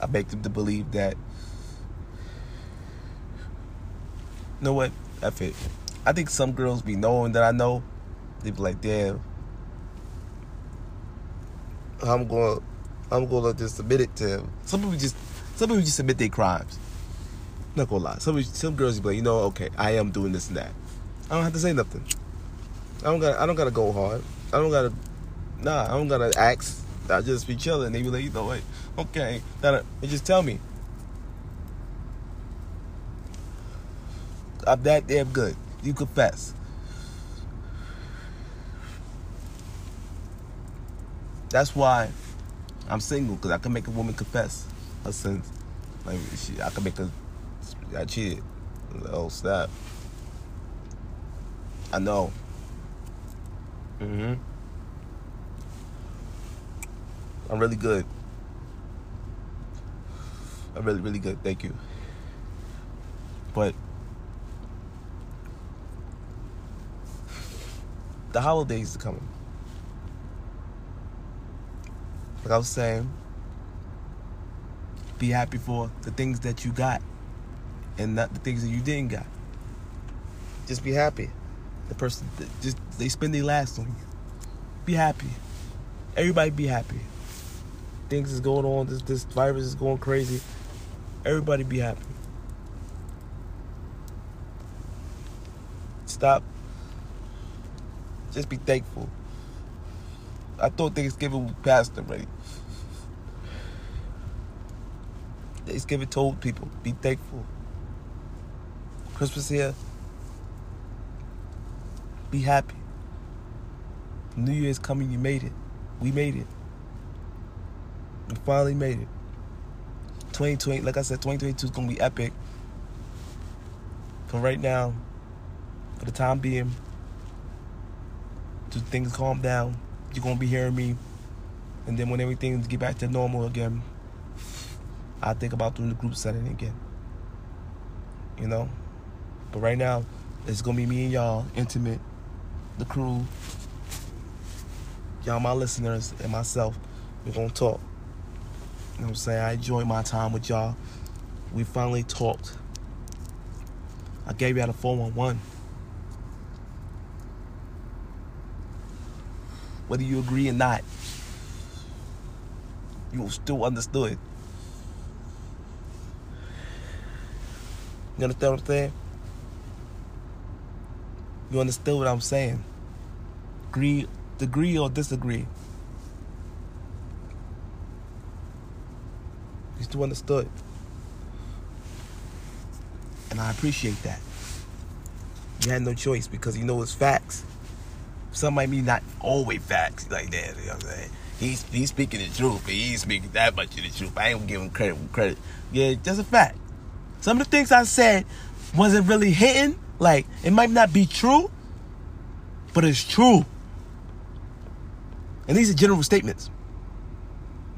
I make them to believe that. You know what? F it. I think some girls be knowing that I know. They be like, damn. I'm going. I'm to just submit it to him. Some people just. Some people just admit their crimes. Not gonna lie. Some some girls be like, you know, okay, I am doing this and that. I don't have to say nothing. I don't gotta I don't gotta go hard. I don't gotta. Nah, I don't gotta ask. I just be chilling. They be like, you know what? Okay, they just tell me. I'm that damn good. You confess. That's why I'm single because I can make a woman confess her sins. Like she, I can make her. I cheated. Oh snap! I know. Mhm. I'm really good. I'm really, really good. Thank you. But the holidays are coming. Like I was saying, be happy for the things that you got and not the things that you didn't got. Just be happy. The person, just they spend their last on you. Be happy. Everybody be happy things is going on. This this virus is going crazy. Everybody be happy. Stop. Just be thankful. I thought Thanksgiving was past already. Thanksgiving told people, be thankful. Christmas here. Be happy. New Year's coming, you made it. We made it. We finally made it. 2020, like I said, 2022 is gonna be epic. But right now, for the time being. Till things calm down, you're gonna be hearing me. And then when everything get back to normal again, I think about doing the group setting again. You know? But right now, it's gonna be me and y'all, intimate, the crew, y'all my listeners and myself. We're gonna talk. You know what I'm saying? I enjoyed my time with y'all. We finally talked. I gave you out a 411. Whether you agree or not, you still understood. You understand what I'm saying? You understood what I'm saying? Agree, agree or disagree? You still understood. And I appreciate that. You had no choice because you know it's facts. Some might be not always facts like that. You know what I'm saying? He's he's speaking the truth, but he's speaking that much of the truth. I ain't giving him credit credit. Yeah, just a fact. Some of the things I said wasn't really hitting. Like it might not be true, but it's true. And these are general statements.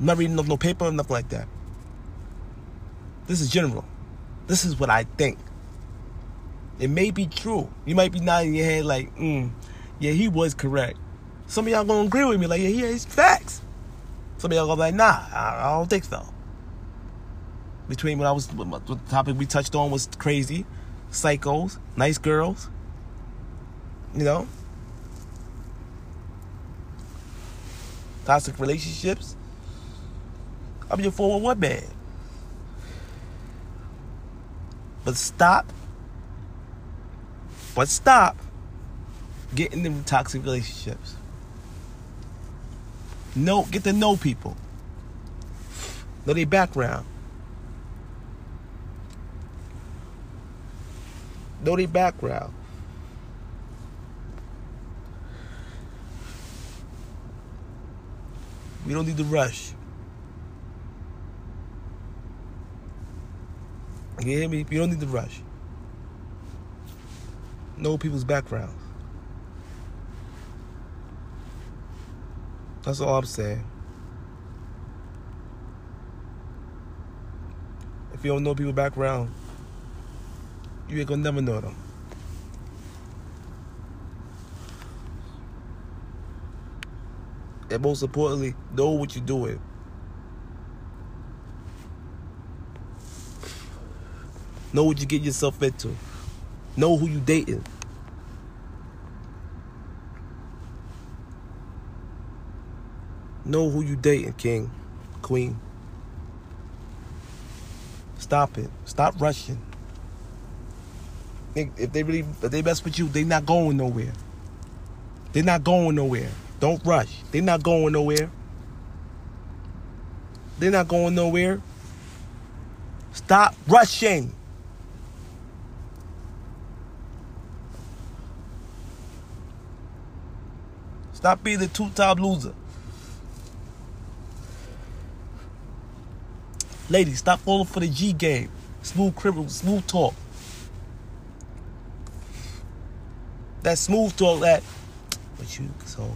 I'm not reading no paper or nothing like that. This is general. This is what I think. It may be true. You might be nodding your head like, mm, yeah, he was correct. Some of y'all gonna agree with me, like, yeah, it's facts. Some of y'all gonna be like, nah, I don't think so. Between when I was, what the topic we touched on was crazy, psychos, nice girls, you know, toxic relationships. I'm your 411 man. But stop. But stop getting into toxic relationships. No, get to know people. Know their background. Know their background. We don't need to rush. You hear me? You don't need to rush. Know people's backgrounds. That's all I'm saying. If you don't know people's background, you ain't gonna never know them. And most importantly, know what you're doing. Know what you get yourself into. Know who you dating. Know who you dating, king, queen. Stop it. Stop rushing. If they really, if they mess with you, they not going nowhere. They're not going nowhere. Don't rush. They're not going nowhere. They're not going nowhere. Stop rushing. Stop being the two-time loser. Ladies, stop falling for the G game. Smooth criminal, smooth talk. That smooth talk that but you so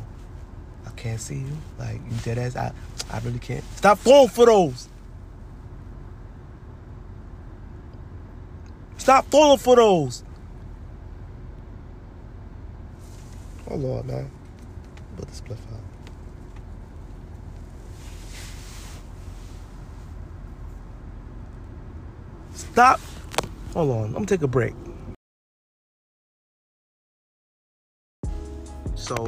I can't see you. Like you dead ass I I really can't. Stop falling for those. Stop falling for those. Oh Lord, man. Put the spliff out. Stop. Hold on. I'm gonna take a break. So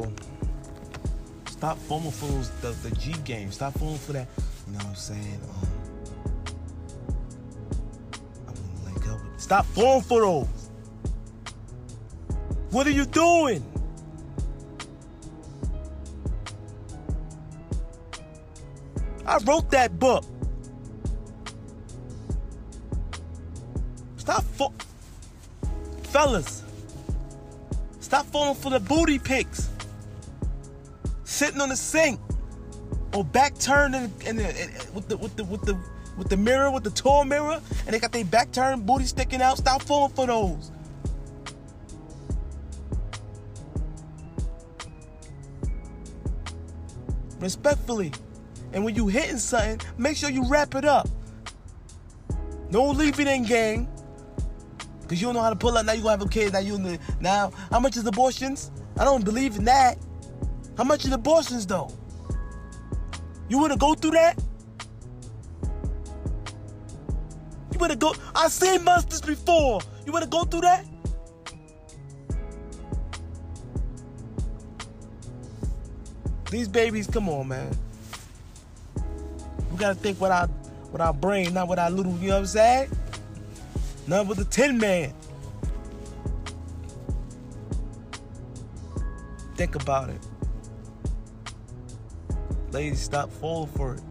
stop falling for those the, the G game. Stop falling for that. You know what I'm saying? Um, I'm gonna link up with. Stop falling for those. What are you doing? I wrote that book. Stop fo- fellas. Stop falling for the booty pics sitting on the sink or back turned in, in, the, in, with the with the with the with the mirror with the tall mirror and they got their back turned booty sticking out. Stop falling for those. Respectfully. And when you hitting something make sure you wrap it up. No leave it in gang. Because you don't know how to pull up. now you gonna have a kid. Now you now how much is abortions? I don't believe in that. How much is abortions though? You wanna go through that? You wanna go? I've seen monsters before. You wanna go through that? These babies, come on, man. We gotta think with our with our brain, not with our little, you know what I'm saying? Not with the tin man. Think about it. Ladies, stop falling for it.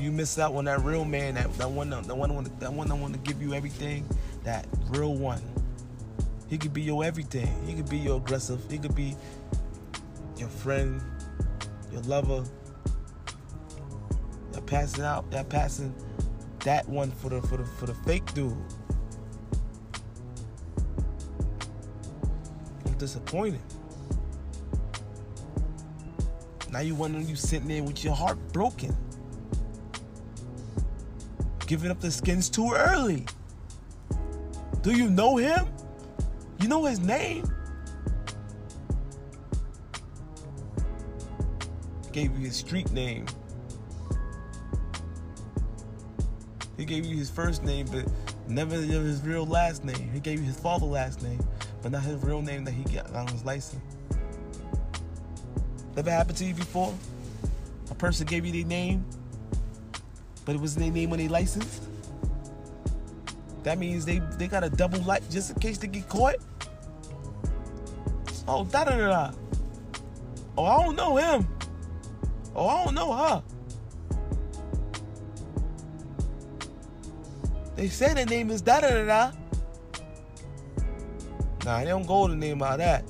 You miss out on that real man, that, that one, that one, that one that want to give you everything, that real one. He could be your everything. He could be your aggressive. He could be your friend, your lover. You're passing out. You're passing that one for the for the for the fake dude. I'm disappointed. Now you wondering you sitting there with your heart broken. Giving up the skins too early. Do you know him? You know his name? Gave you his street name. He gave you his first name, but never his real last name. He gave you his father's last name, but not his real name that he got on his license. Never happened to you before? A person gave you their name, but it was their name on their license? That means they, they got a double light just in case they get caught? Oh, da da da. Oh, I don't know him. Oh, I don't know her. They say their name is da da da da. Nah, they don't go the name out that.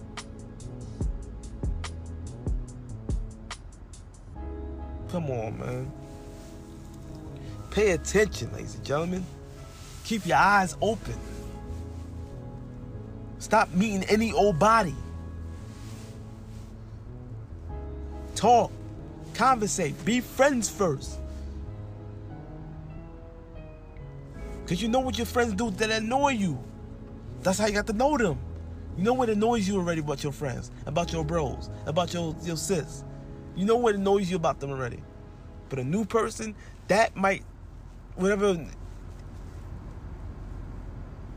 Come on, man. Pay attention, ladies and gentlemen. Keep your eyes open. Stop meeting any old body. Talk, conversate, be friends first. Because you know what your friends do that annoy you. That's how you got to know them. You know what annoys you already about your friends, about your bros, about your, your sis. You know what annoys you about them already. But a new person, that might, whatever,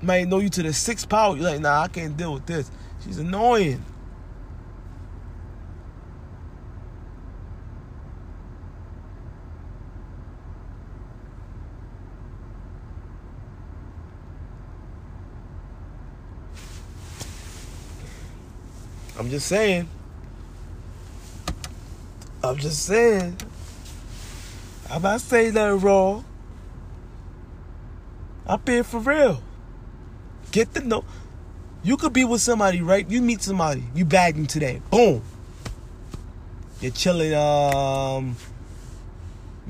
might know you to the sixth power. You're like, nah, I can't deal with this. She's annoying. I'm just saying. I'm just saying. I'm not saying nothing wrong. I'm being for real. Get the know. You could be with somebody, right? You meet somebody. You bag them today. Boom. You're chilling. Um,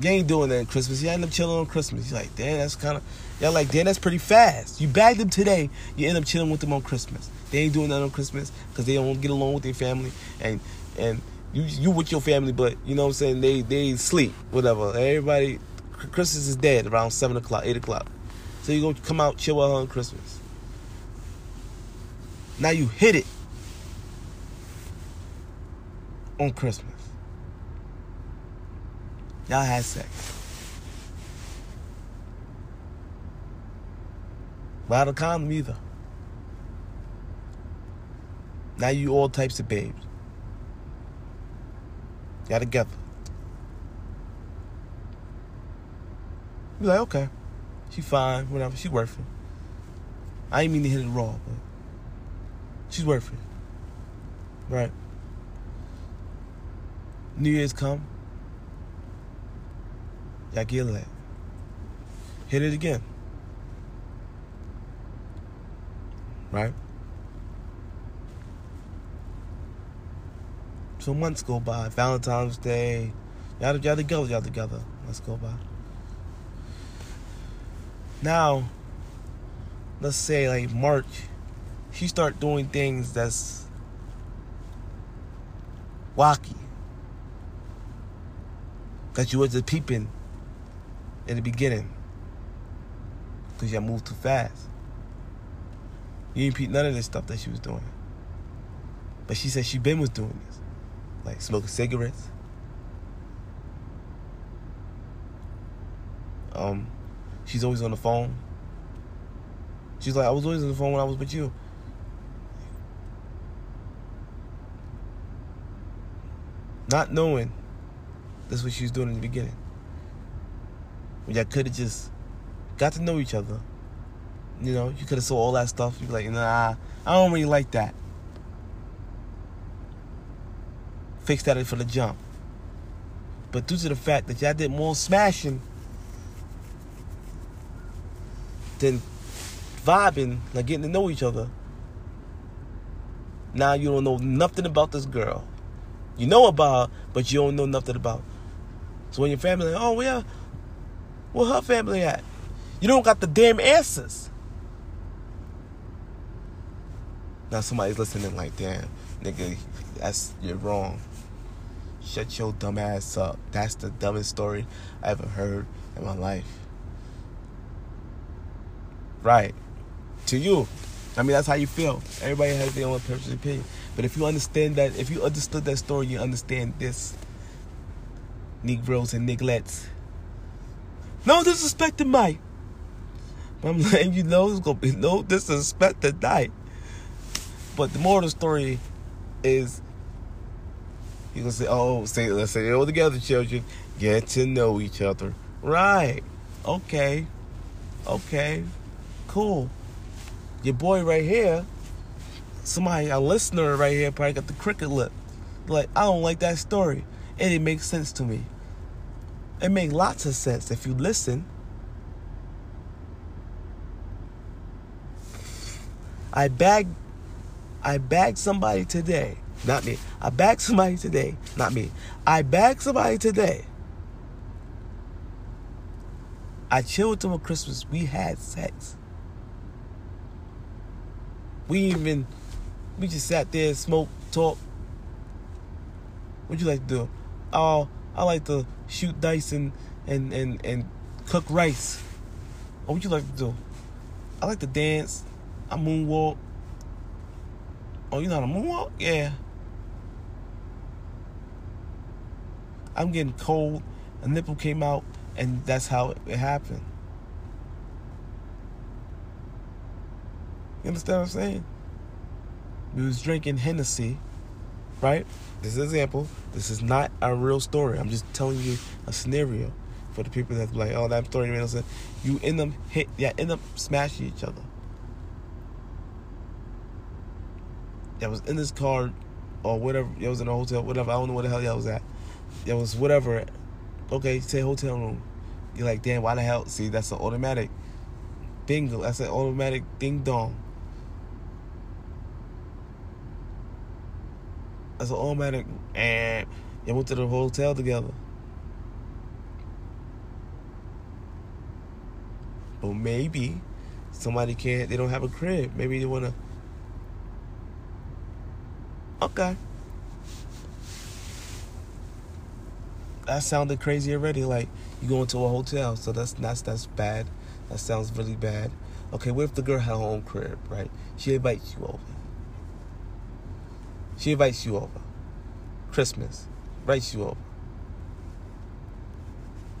you ain't doing that at Christmas. You end up chilling on Christmas. You're like, damn, that's kind of. Y'all like, damn, that's pretty fast. You bag them today. You end up chilling with them on Christmas. They ain't doing that on Christmas because they don't get along with their family and and you you with your family, but you know what I'm saying they they sleep whatever. Everybody, Christmas is dead around seven o'clock, eight o'clock. So you gonna come out chill with her on Christmas. Now you hit it on Christmas. Y'all had sex. Without a condom either. Now you all types of babes. Y'all together. You like, okay. She fine, whatever. She worth it. I ain't mean to hit it raw, but she's worth it. Right. New Year's come. Y'all get lit. Hit it again. Right? So months go by. Valentine's Day. Y'all, y'all together, y'all together. Let's go by. Now, let's say like March, she start doing things that's wacky. That you wasn't peeping in the beginning. Because y'all moved too fast. You didn't peep none of this stuff that she was doing. But she said she been was doing this. Like smoking cigarettes. Um, she's always on the phone. She's like, I was always on the phone when I was with you. Not knowing that's what she was doing in the beginning. When y'all could have just got to know each other. You know, you could have saw all that stuff. You'd be like, nah, I don't really like that. Fix that for the jump. But due to the fact that y'all did more smashing than vibing, like getting to know each other, now you don't know nothing about this girl. You know about her, but you don't know nothing about. So when your family, like, oh, where, where her family at? You don't got the damn answers. Now somebody's listening like, damn, nigga, that's you're wrong. Shut your dumb ass up. That's the dumbest story I ever heard in my life. Right. To you. I mean, that's how you feel. Everybody has their own personal opinion. But if you understand that, if you understood that story, you understand this. Negroes and Niglets. No disrespect to Mike. I'm letting you know there's gonna be no disrespect tonight. But the moral of the story is you gonna say, oh, say let's say it all together, children. Get to know each other. Right. Okay. Okay. Cool. Your boy right here, somebody, a listener right here, probably got the cricket lip. Like, I don't like that story. And it makes sense to me. It makes lots of sense if you listen. I bagged I bagged somebody today, not me. I bagged somebody today, not me. I bagged somebody today. I chilled with them on Christmas. We had sex. We even we just sat there, smoked, talked. What'd you like to do? Oh, I like to shoot dice and and and, and cook rice. Oh, what would you like to do? I like to dance. I moonwalk. Oh, you know how to moonwalk? Yeah. I'm getting cold. A nipple came out, and that's how it, happened. You understand what I'm saying? We was drinking Hennessy, right? This is an example. This is not a real story. I'm just telling you a scenario for the people that's like, oh, that story made no sense. You end up hit, yeah, end up smashing each other. That was in this car, or whatever. It was in a hotel, whatever. I don't know where the hell y'all was at. It was whatever. Okay, say hotel room. You're like, damn, why the hell? See, that's an automatic bingo. That's an automatic ding dong. That's an automatic. And they went to the hotel together. But maybe somebody can't. They don't have a crib. Maybe they wanna. Okay. That sounded crazy already. Like you go into a hotel, so that's that's that's bad. That sounds really bad. Okay, what if the girl had her own crib, right? She invites you over. She invites you over. Christmas. Invites you over.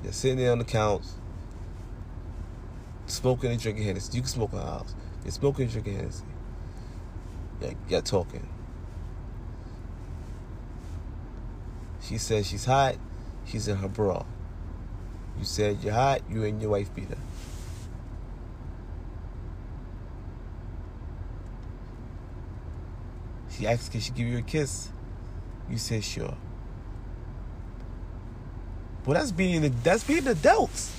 You're sitting there on the couch, smoking and drinking Hennessy. You can smoke in the house. You're smoking and drinking Hennessy. You're, you're talking. She says she's hot. She's in her bra. You said you're hot. You and your wife beater. She asked, can she give you a kiss? You said sure. Well, that's being that's being adults.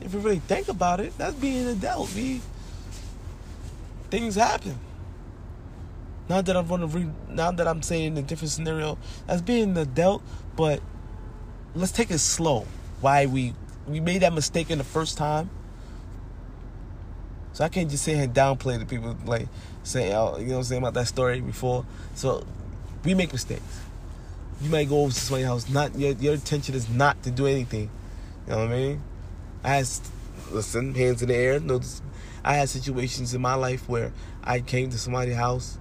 If you really think about it, that's being an adult. We things happen. Not that I'm gonna re, now that I'm saying a different scenario, that's being an adult. But let's take it slow. Why we we made that mistake in the first time. So I can't just sit here and downplay the people like say, oh, you know what I'm saying about that story before. So we make mistakes. You might go over to somebody's house. Not your your intention is not to do anything. You know what I mean? I had listen, hands in the air. No, I had situations in my life where I came to somebody's house,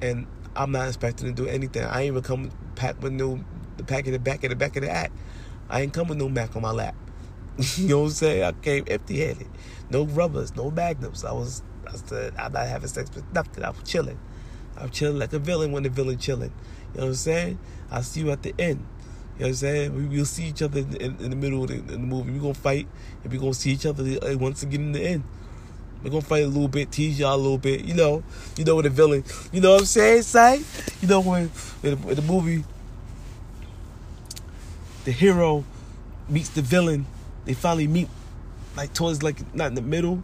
and I'm not expecting to do anything. I ain't even come pack with no the pack in the back of the back of the act. I ain't come with no Mac on my lap. you know what I'm saying? I came empty headed. No rubbers, no magnums. I was I said I'm not having sex with nothing. I was chilling. I'm chilling like a villain when the villain chilling. You know what I'm saying? I'll see you at the end. You know what I'm saying? We, will see each other in, in, in the middle of the, the movie. We're going to fight, and we're going to see each other uh, once again in the end. We're going to fight a little bit, tease y'all a little bit. You know, you know, with the villain. You know what I'm saying, say? You know, when, in the, in the movie, the hero meets the villain, they finally meet, like, towards, like, not in the middle,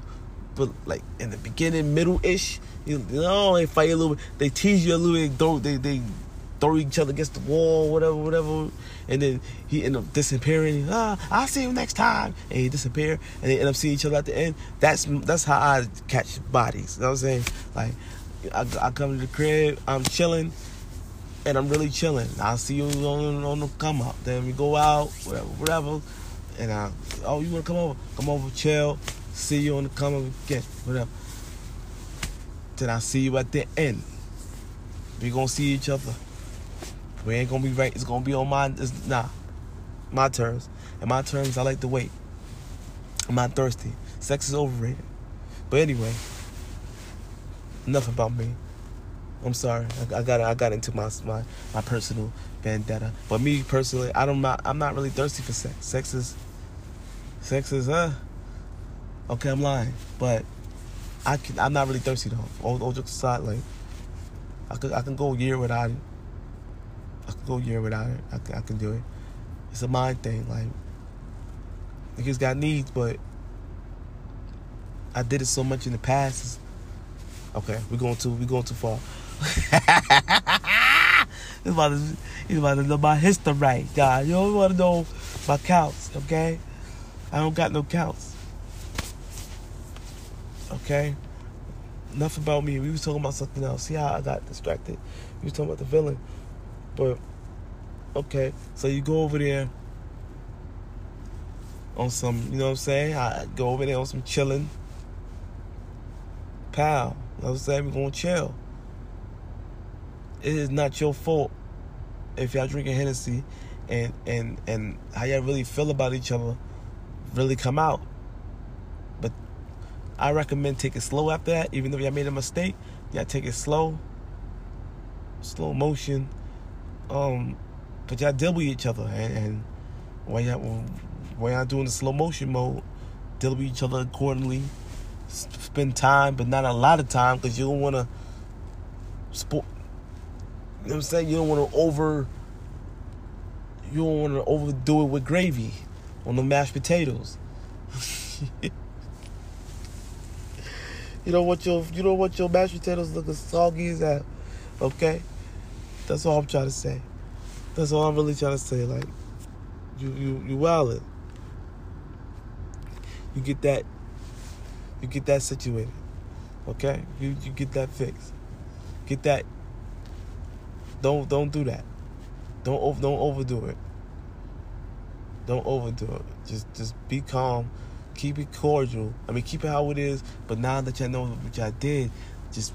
but, like, in the beginning, middle-ish. You know, they fight a little. They tease you a little. They, they, they throw each other against the wall, whatever, whatever. And then he end up disappearing. Ah, I'll see you next time. And he disappear, and they end up seeing each other at the end. That's that's how I catch bodies. You know what I'm saying? Like, I, I come to the crib, I'm chilling, and I'm really chilling. I'll see you on, on the come up. Then we go out, whatever, whatever. And I, oh, you wanna come over? Come over, chill. See you on the come up again, whatever. Then I see you at the end. We gonna see each other. We ain't gonna be right. It's gonna be on my it's, nah, my terms. And my terms, I like to wait. I'm not thirsty. Sex is overrated. But anyway, enough about me. I'm sorry. I, got I got into my my my personal vendetta. But me personally, I don't I'm not really thirsty for sex. Sex is sex is uh okay. I'm lying, but I can I'm not really thirsty though. All, all jokes aside, like I could I can go a year without it. I can go a year without it. I can, I can do it. It's a mind thing. Like niggas got needs, but I did it so much in the past. It's, okay, we're going too we're going too far. about to he's about to know my history, God. You don't want to know my counts, okay? I don't got no counts. Okay? Enough about me. We was talking about something else. See how I got distracted? We was talking about the villain. But okay, so you go over there on some, you know what I'm saying? I go over there on some chilling. Pal, you know what I'm saying? We're gonna chill. It is not your fault if y'all drinking Hennessy and and and how y'all really feel about each other really come out. But I recommend take it slow after that, even though y'all made a mistake. Y'all take it slow, slow motion um, but y'all deal with each other, and, and when y'all when y'all doing the slow motion mode, deal with each other accordingly. Spend time, but not a lot of time, because you don't want to sport. You know what I'm saying? You don't want to over. You don't want to overdo it with gravy on the mashed potatoes. you don't want your you don't want your mashed potatoes looking soggy as that. Okay. That's all I'm trying to say. That's all I'm really trying to say. Like, you you you wildin'. You get that. You get that situated. Okay. You you get that fixed. Get that. Don't don't do that. Don't over don't overdo it. Don't overdo it. Just just be calm. Keep it cordial. I mean, keep it how it is. But now that y'all know what y'all did, just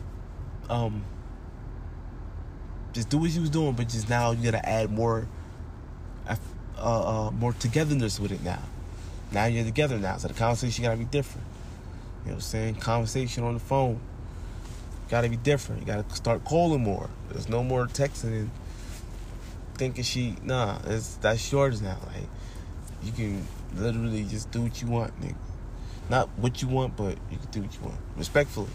um just do what you was doing, but just now you gotta add more, uh, uh, more togetherness with it now. Now you're together now, so the conversation gotta be different. You know what I'm saying? Conversation on the phone gotta be different. You gotta start calling more. There's no more texting and thinking she. Nah, it's that's yours now. Like you can literally just do what you want, nigga. Not what you want, but you can do what you want respectfully.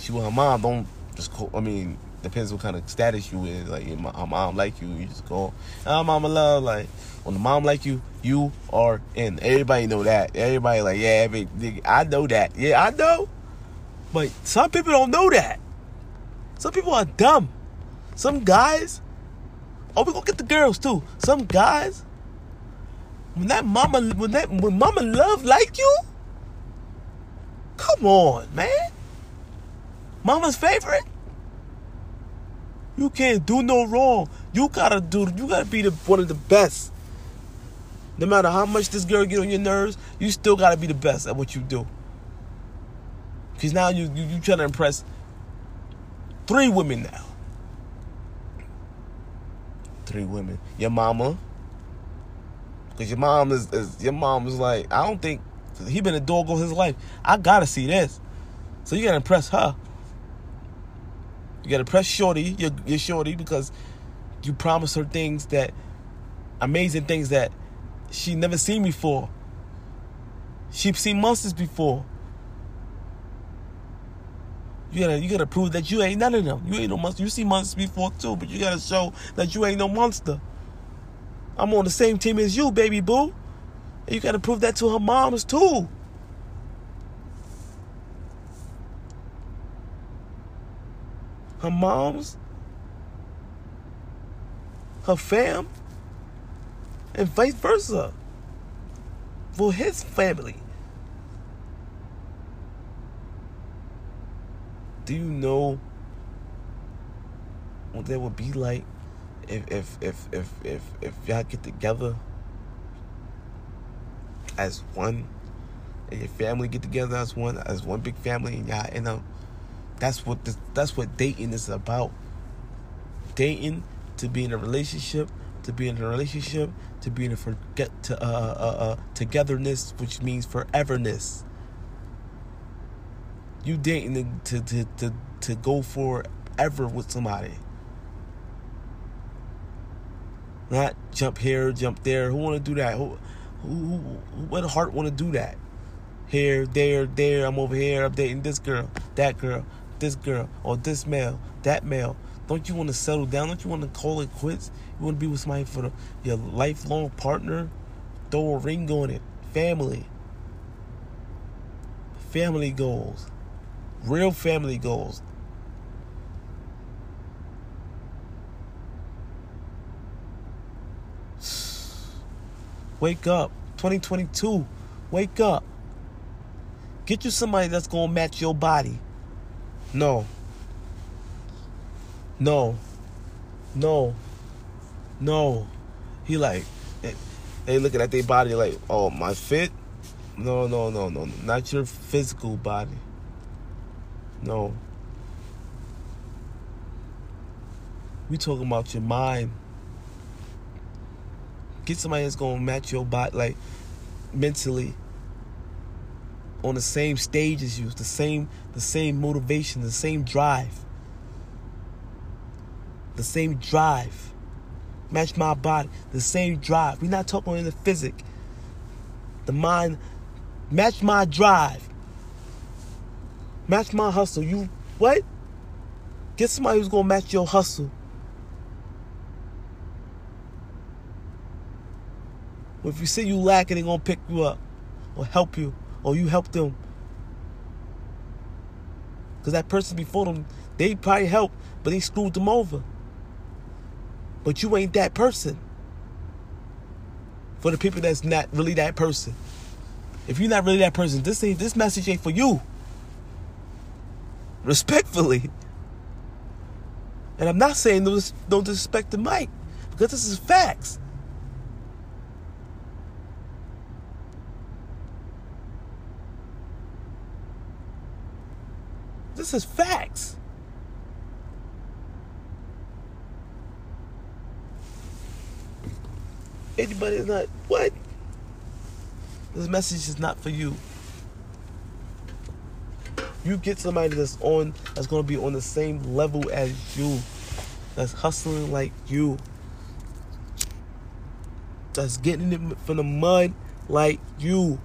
She want her mom. Don't just call. I mean, depends what kind of status you in. Like your mom, like you, you just go, oh, mama love. Like when the mom like you, you are in. Everybody know that. Everybody like, yeah, I know that. Yeah, I know. But some people don't know that. Some people are dumb. Some guys. Oh, we gonna get the girls too. Some guys. When that mama, when that when mama love like you. Come on, man. Mama's favorite. You can't do no wrong. You gotta do. You gotta be the one of the best. No matter how much this girl get on your nerves, you still gotta be the best at what you do. Cause now you you, you trying to impress three women now. Three women. Your mama. Cause your mom is, is your mom is like, I don't think he been a dog all his life. I gotta see this. So you gotta impress her. You gotta impress Shorty, your, your Shorty, because you promised her things that amazing things that she never seen before. She's seen monsters before. You gotta you gotta prove that you ain't none of them. You ain't no monster. You see monsters before too, but you gotta show that you ain't no monster. I'm on the same team as you, baby boo. And you gotta prove that to her moms too. Her moms, her fam, and vice versa for his family. Do you know what that would be like if if if if if, if y'all get together as one and your family get together as one as one big family and y'all end up that's what this, that's what dating is about. Dating to be in a relationship to be in a relationship to be in a forget to uh, uh, uh togetherness which means foreverness you dating to to to to go forever with somebody not jump here jump there who want to do that who who, what heart want to do that? Here, there, there. I'm over here. I'm dating this girl, that girl, this girl, or this male, that male. Don't you want to settle down? Don't you want to call it quits? You want to be with somebody for the, your lifelong partner? Throw a ring on it. Family. Family goals. Real family goals. Wake up. 2022. Wake up. Get you somebody that's going to match your body. No. No. No. No. He like, eh, they looking at their body like, oh, my fit? No, no, no, no, no. Not your physical body. No. We talking about your mind. Get somebody that's gonna match your body, like mentally, on the same stage as you, the same, the same motivation, the same drive, the same drive. Match my body, the same drive. We're not talking in the physic. The mind, match my drive. Match my hustle. You what? Get somebody who's gonna match your hustle. Or if you see you lacking, they're gonna pick you up or help you, or you help them. Because that person before them, they probably helped, but they screwed them over. But you ain't that person. For the people that's not really that person. If you're not really that person, this ain't this message ain't for you. Respectfully. And I'm not saying don't disrespect the mic, because this is facts. This is facts. Anybody is not what? This message is not for you. You get somebody that's on that's gonna be on the same level as you. That's hustling like you. That's getting it from the mud like you.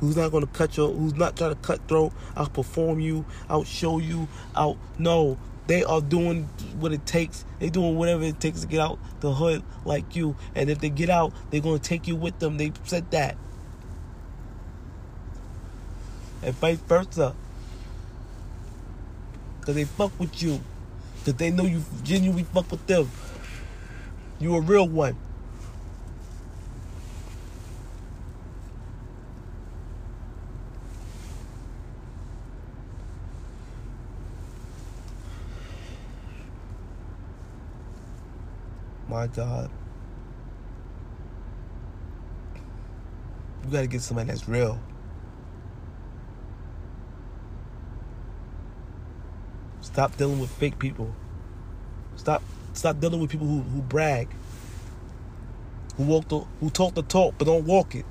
who's not to cut your, who's not trying to cut throat, outperform you, outshow you, out. No, they are doing what it takes. They doing whatever it takes to get out the hood like you. And if they get out, they're to take you with them. They said that and vice versa. Cause they fuck with you. Cause they know you genuinely fuck with them. You a real one. My God. You gotta get somebody that's real. Stop dealing with fake people. Stop stop dealing with people who, who brag. Who walk the who talk the talk but don't walk it.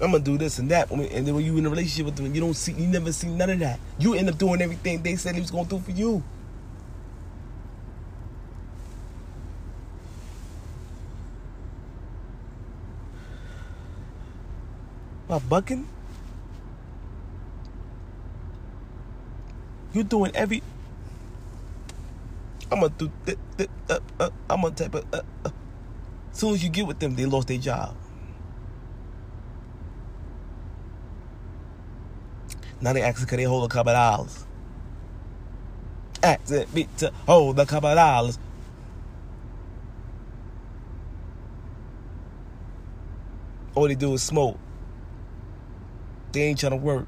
I'm gonna do this and that, and then when you in a relationship with them, you don't see, you never see none of that. You end up doing everything they said he was gonna do for you. My bucking? You doing every. I'm gonna do. Th- th- uh, uh, I'm gonna type of. Uh, uh. Soon as you get with them, they lost their job. Now they asking, can they hold a couple dollars? Asking me to hold a couple dollars. All they do is smoke. They ain't trying to work.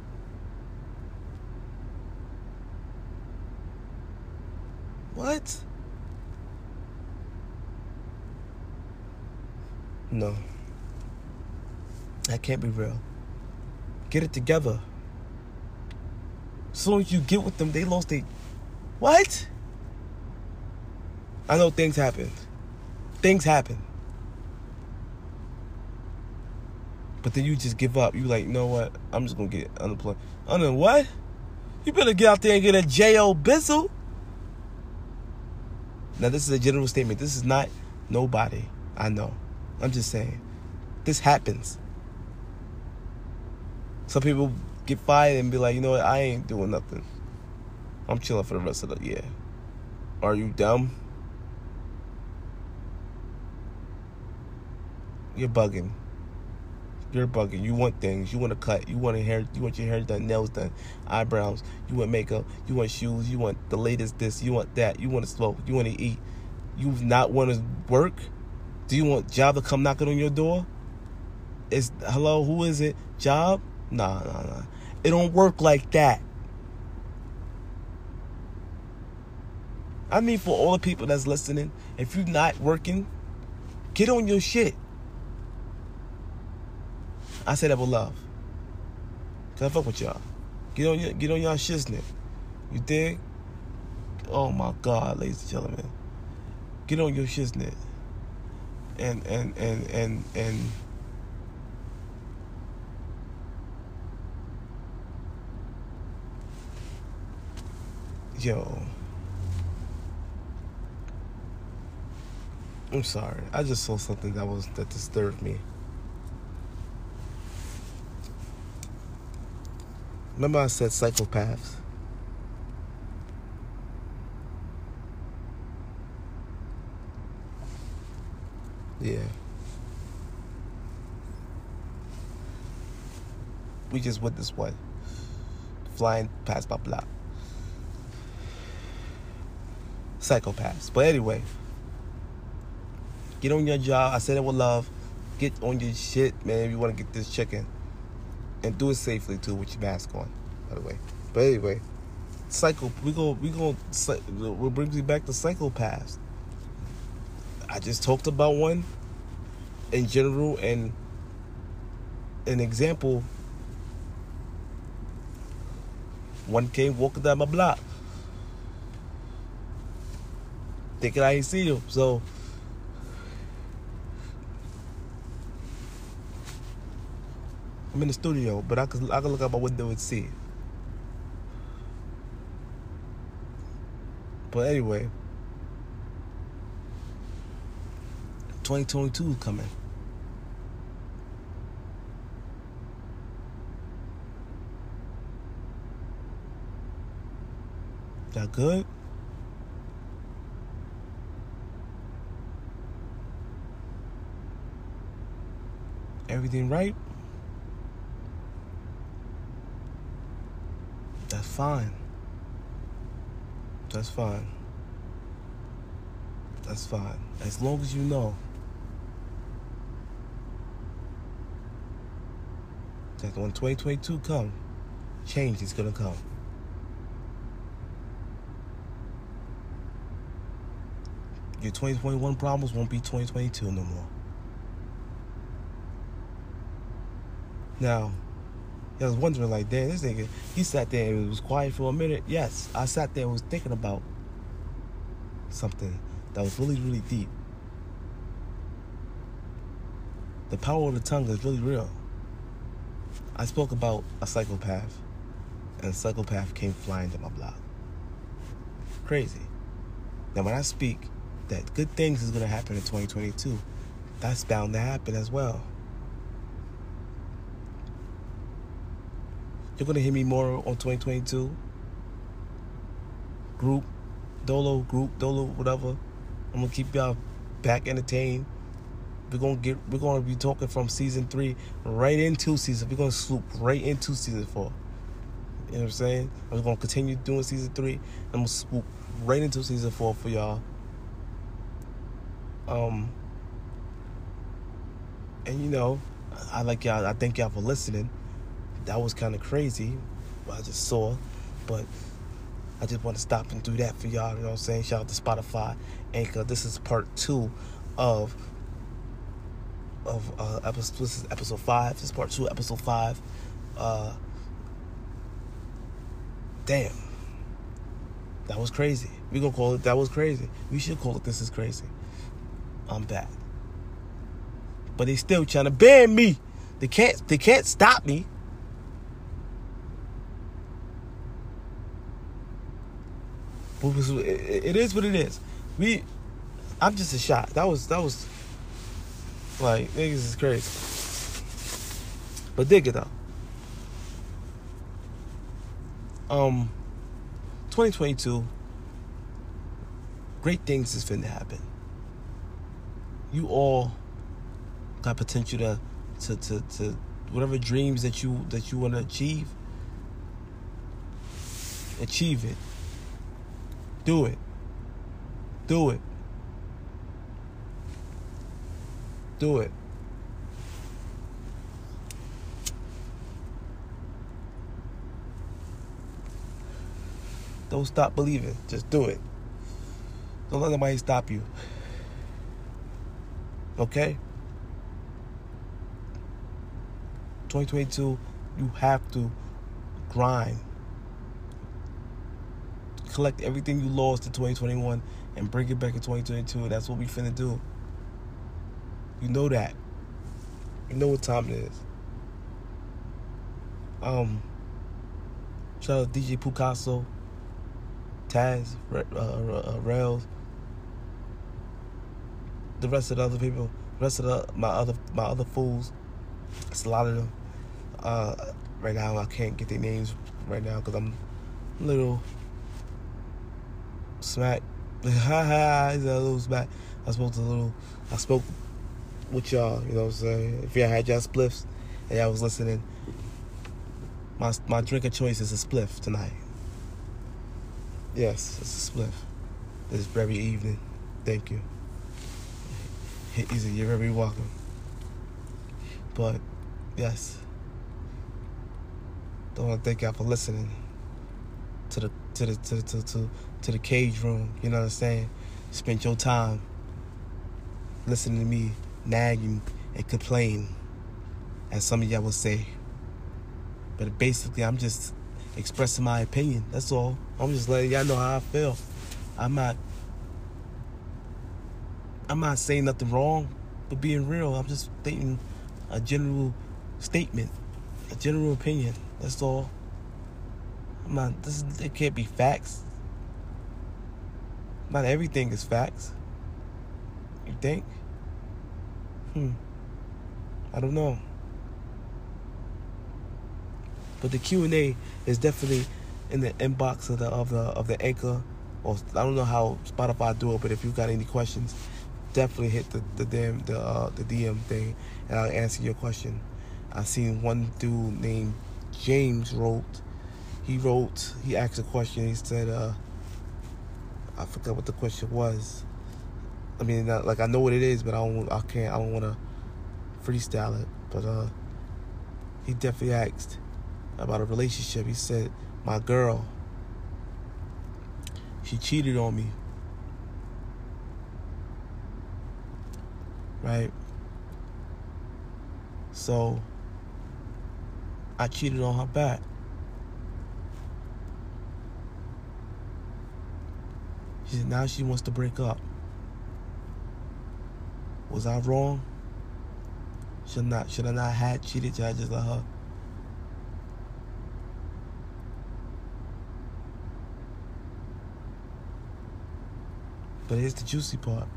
What? No. That can't be real. Get it together. As soon as you get with them, they lost their. What? I know things happen. Things happen. But then you just give up. You like, you know what? I'm just gonna get unemployed. Under what? You better get out there and get a J.O. Bizzle. Now this is a general statement. This is not nobody. I know. I'm just saying. This happens. Some people get fired and be like, you know what, I ain't doing nothing. I'm chilling for the rest of the year. Are you dumb? You're bugging. You're bugging. You want things. You want to cut. You want hair. You want your hair done, nails done, eyebrows. You want makeup. You want shoes. You want the latest this. You want that. You want to smoke. You want to eat. You not want to work. Do you want job to come knocking on your door? Is hello? Who is it? Job? Nah, nah, nah. It don't work like that. I mean, for all the people that's listening, if you're not working, get on your shit. I say that with love. Cause I fuck with y'all. Get on your get on y'all shiznit. You dig? Oh my God, ladies and gentlemen. Get on your shiznit. And and and and and yo. I'm sorry. I just saw something that was that disturbed me. Remember I said psychopaths? Yeah. We just witnessed one. Flying past my block. Psychopaths. But anyway. Get on your job. I said it with love. Get on your shit, man, if you want to get this chicken and do it safely too with your mask on. By the way, but anyway, psycho. We go. We go. What brings me back to psychopaths? I just talked about one in general and an example. One came walking down my block, thinking I ain't see him. So I'm in the studio, but I can I can look out my window and see. But anyway, 2022 is coming. That good? Everything right? fine. That's fine. That's fine. As long as you know that when 2022 come, change is gonna come. Your 2021 problems won't be 2022 no more. Now, I was wondering, like, damn, this nigga, he sat there and it was quiet for a minute. Yes, I sat there and was thinking about something that was really, really deep. The power of the tongue is really real. I spoke about a psychopath, and a psychopath came flying to my block. Crazy. Now, when I speak that good things is going to happen in 2022, that's bound to happen as well. You're going to hear me more on 2022. Group, Dolo, group, Dolo, whatever. I'm going to keep y'all back entertained. We're gonna get we're gonna be talking from season three right into season. We're gonna swoop right into season four. You know what I'm saying? I'm gonna continue doing season three. I'm gonna swoop right into season four for y'all. Um and you know, I like y'all I thank y'all for listening. That was kinda crazy. What I just saw. But I just want to stop and do that for y'all, you know what I'm saying? Shout out to Spotify, Anchor. This is part two of of uh, episode. This is episode five. This is part two, episode five. Uh, damn, that was crazy. We gonna call it that was crazy. We should call it this is crazy. I'm back, but they still trying to ban me. They can't. They can't stop me. It is what it is. We, I'm just a shot. That was that was like, niggas is crazy. But dig it though. Um, 2022, great things is finna happen. You all got potential to, to, to, to whatever dreams that you that you want to achieve. Achieve it. Do it. Do it. do it. Don't stop believing. Just do it. Don't let nobody stop you. Okay? 2022, you have to grind. Collect everything you lost in 2021 and bring it back in 2022. That's what we finna do. You know that. You know what time it is. Um, shout out DJ Picasso, Taz, uh, uh, Rails, the rest of the other people, the rest of the my other my other fools. It's a lot of them. Uh, right now I can't get their names right now because I'm a little smack. Ha ha! He's a little smack. I spoke to a little. I spoke with y'all. You know what I'm saying? If y'all had y'all spliffs and y'all was listening, my my drink of choice is a spliff tonight. Yes, it's a spliff. This very evening. Thank you. Easy, you're very welcome. But yes, don't want to thank y'all for listening to the to the to the, to, to, to the cage room. You know what I'm saying? Spend your time listening to me nagging and complain, as some of y'all will say. But basically, I'm just expressing my opinion. That's all. I'm just letting y'all know how I feel. I'm not. I'm not saying nothing wrong, but being real. I'm just stating a general statement, a general opinion. That's all. I'm not. This it can't be facts. Not everything is facts. You think? Hmm. I don't know. But the Q and A is definitely in the inbox of the of the of the anchor. Or I don't know how Spotify do it, but if you got any questions, definitely hit the the damn the uh, the DM thing, and I'll answer your question. I seen one dude named James wrote. He wrote. He asked a question. He said, uh, "I forgot what the question was." I mean, like I know what it is, but I don't. I can't. I don't want to freestyle it. But uh, he definitely asked about a relationship. He said, "My girl, she cheated on me." right? So I cheated on her back. She now she wants to break up. Was I wrong? Should not should I not have cheated? Should I just let her? But here's the juicy part.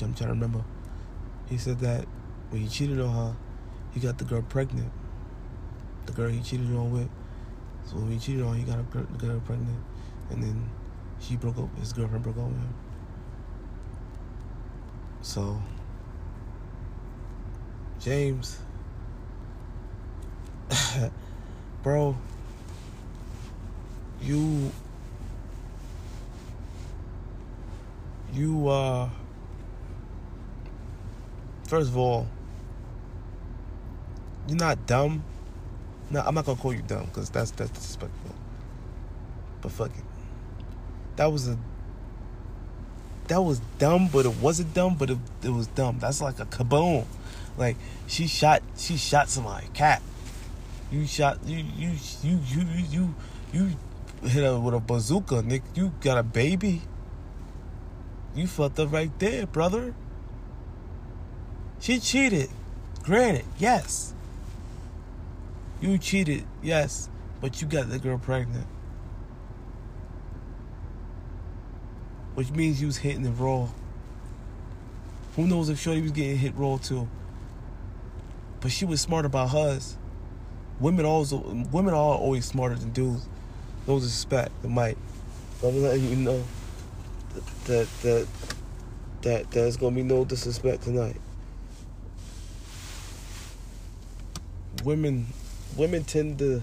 I'm trying to remember. He said that when he cheated on her, he got the girl pregnant. The girl he cheated on with. So when he cheated on her, he got, a girl, got her pregnant. And then she broke up, his girlfriend broke up with him. So, James, bro, you, you, uh, first of all, you're not dumb. No, I'm not gonna call you dumb because that's that's disrespectful. But fuck it. That was a that was dumb, but it wasn't dumb, but it, it was dumb. That's like a kaboom. Like she shot she shot somebody, cat. You shot you you you you you you, hit her with a bazooka, Nick. You got a baby. You fucked up right there, brother. She cheated. Granted, yes. You cheated, yes, but you got the girl pregnant. Which means you was hitting it raw. Who knows if Shorty was getting hit raw too. But she was smart about hers. Women always women are always smarter than dudes. No disrespect, the might. But I'm letting you know that that that, that there's gonna be no disrespect tonight. Women women tend to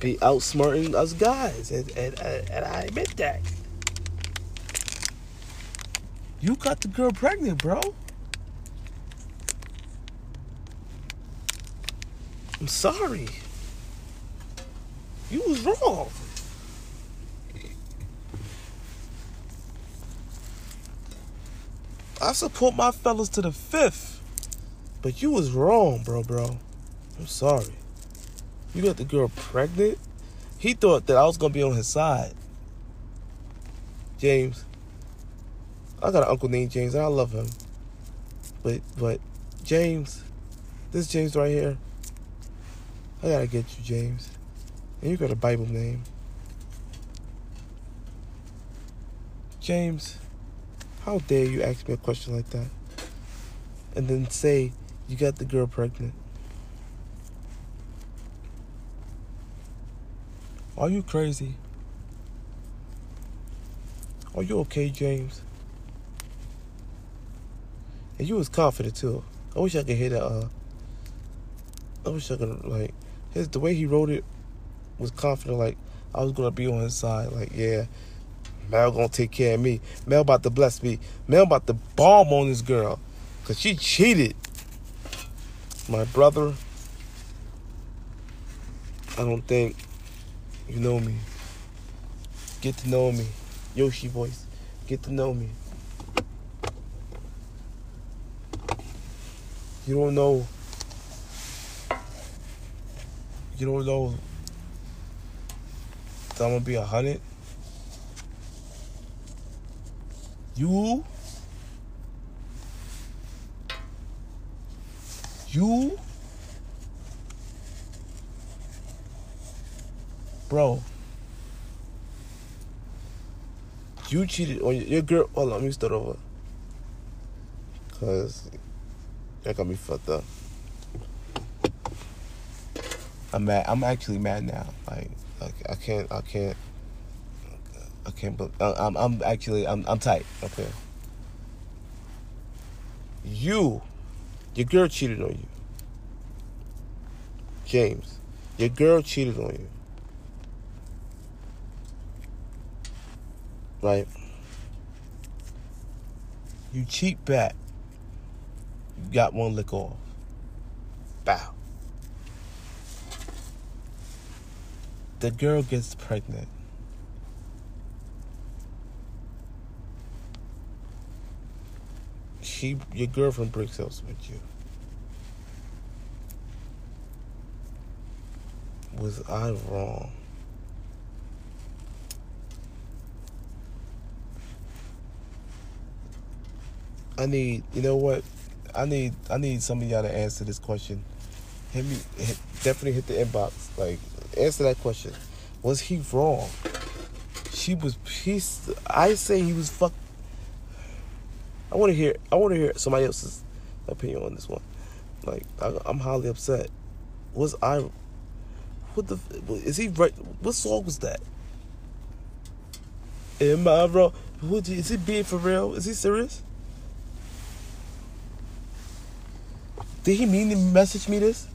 be outsmarting us guys, and, and, and I admit that. You got the girl pregnant, bro. I'm sorry. You was wrong. I support my fellas to the fifth. But you was wrong, bro, bro. I'm sorry. You got the girl pregnant? He thought that I was gonna be on his side. James. I got an uncle named James and I love him. But but James, this James right here, I gotta get you, James. And you got a Bible name. James, how dare you ask me a question like that? And then say you got the girl pregnant. Are you crazy? Are you okay, James? And you was confident too. I wish I could hear that. Uh, I wish I could like his the way he wrote it was confident. Like I was gonna be on his side. Like yeah, Mel gonna take care of me. Mel about to bless me. Mel about to bomb on this girl, cause she cheated. My brother. I don't think you know me. Get to know me. Yoshi voice. Get to know me. You don't know. You don't know that I'm gonna be a hundred. You. You. Bro. You cheated on your girl. Hold on, let me start over. Cause that got me fucked up. I'm mad. I'm actually mad now. Like, like I can't. I can't. I can't. But uh, I'm. I'm actually. I'm. I'm tight. Okay. You, your girl cheated on you. James, your girl cheated on you. Right. You cheat back. You got one lick off. Bow. The girl gets pregnant. she your girlfriend breaks up with you. Was I wrong? I need, you know what? I need, I need some of y'all to answer this question. Hit me, hit, definitely hit the inbox. Like, answer that question. Was he wrong? She was. He's. I say he was fuck. I want to hear. I want to hear somebody else's opinion on this one. Like, I, I'm highly upset. Was I? What the? Is he right? What song was that? Am I wrong? What, is he being for real? Is he serious? Did he mean to message me this?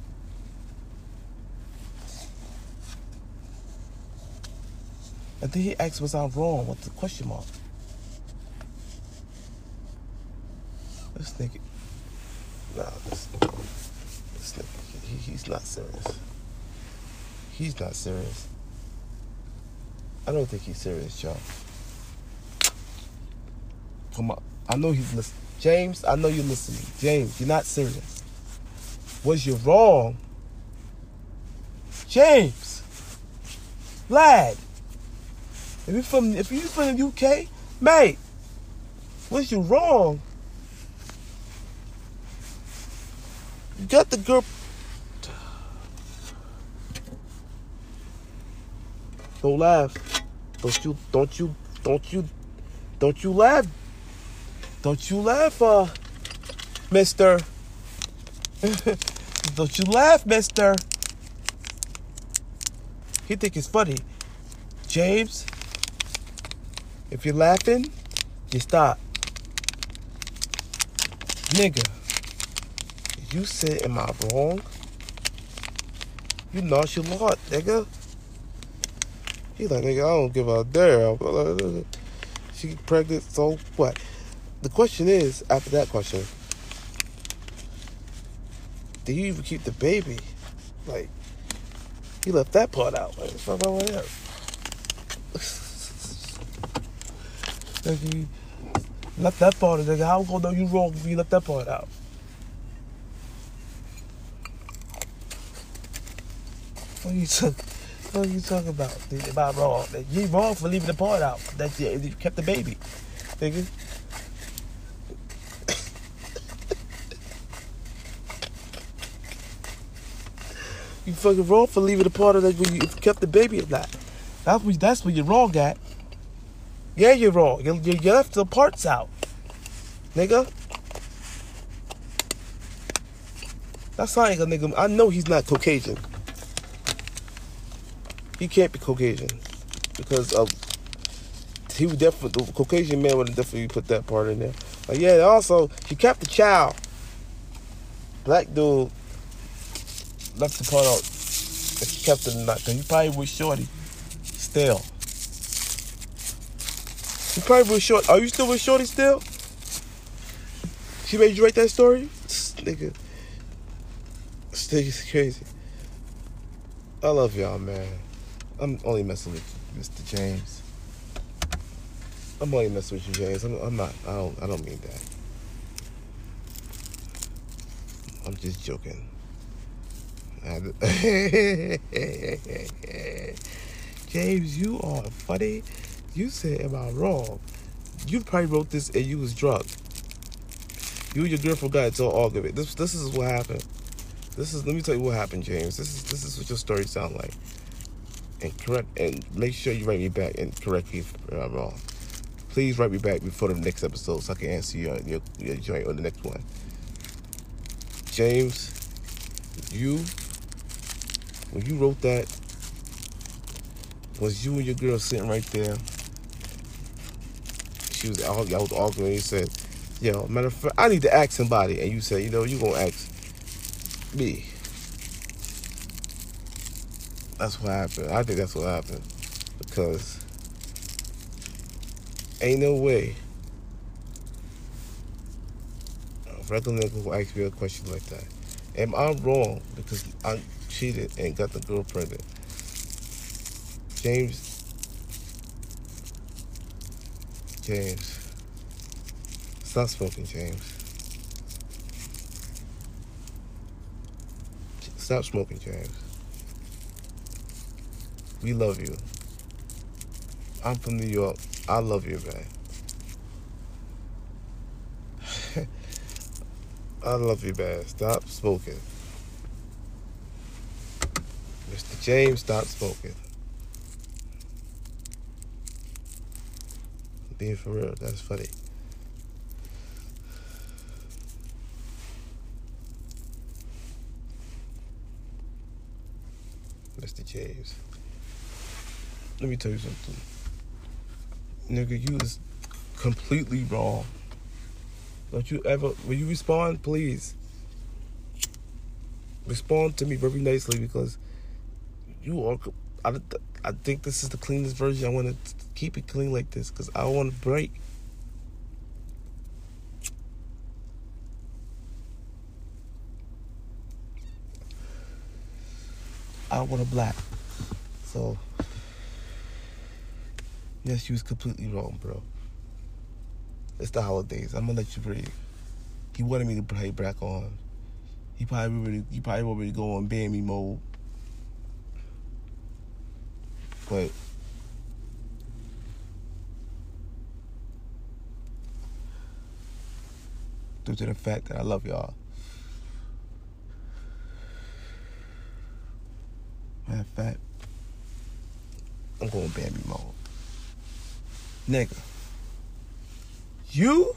I think he asked, was I wrong? What's the question mark? This nigga. Nah, this, this nigga, he, he's not serious. He's not serious. I don't think he's serious, y'all. Come on. I know he's listening. James, I know you're listening. James, you're not serious was you wrong? James, lad, if you from if you from the UK, mate, was you wrong? You got the girl. Don't laugh. Don't you don't you don't you don't you laugh. Don't you laugh, uh, Mister. Don't you laugh, mister. He think it's funny. James, if you're laughing, you stop. Nigga, you said, am I wrong? You nonchalant, nigga. He like, nigga, I don't give a damn. She pregnant, so what? The question is, after that question, did you even keep the baby? Like, he left that part out. Like, over there. like left that part of nigga. How gonna know you wrong if you left that part out? What you talk? What are you talking about? About wrong? You wrong for leaving the part out. That you, you kept the baby, nigga. You fucking wrong for leaving the part of that when you kept the baby or not. That's what, that's what you're wrong at. Yeah, you're wrong. You, you, you left the parts out, nigga. That's not a nigga. I know he's not Caucasian. He can't be Caucasian because of he would definitely the Caucasian man would have definitely put that part in there. But yeah, also he kept the child. Black dude left the part out if you kept it or not. Cause you probably was shorty. Still. You probably was short. Are you still with shorty still? She made you write that story? nigga. This nigga's crazy. I love y'all, man. I'm only messing with you, Mr. James. I'm only messing with you, James. I'm, I'm not. I don't. I don't mean that. I'm just joking. James, you are funny. You said, am I wrong? You probably wrote this and you was drunk. You and your girlfriend got into an argument. This this is what happened. This is let me tell you what happened, James. This is this is what your story sound like. And correct and make sure you write me back and correct me if I'm wrong. Please write me back before the next episode so I can answer your your, your joint on the next one. James, you when you wrote that, was you and your girl sitting right there? She was out, y'all was arguing. You said, "Yo, matter of fact, I need to ask somebody," and you said, "You know, you gonna ask me." That's what happened. I think that's what happened because ain't no way a regular nigga will ask me a question like that. Am I wrong because I cheated and got the girl pregnant. James. James. Stop smoking, James. Stop smoking, James. We love you. I'm from New York. I love you, man. I love you, man. Stop smoking. Mr. James, stop smoking. Being for real, that's funny. Mr. James. Let me tell you something. Nigga, you is completely wrong. Don't you ever, will you respond, please respond to me very nicely because you are. I, I think this is the cleanest version. I want to keep it clean like this because I want to break. I want a black. So, yes, you was completely wrong, bro. It's the holidays. I'm gonna let you breathe. He wanted me to play black on. He probably already, he probably already go on Bammy mode. But due to the fact that I love y'all. Matter of fact, I'm going Bambi mode. Nigga. You?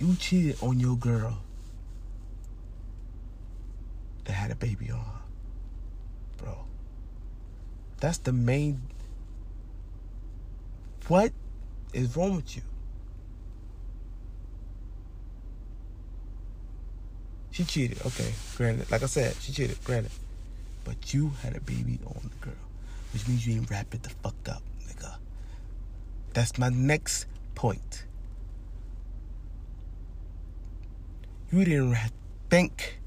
You cheated on your girl that had a baby on. Bro. That's the main. What is wrong with you? She cheated. Okay, granted. Like I said, she cheated. Granted. But you had a baby on the girl, which means you ain't wrap it the fuck up, nigga. That's my next point. You didn't think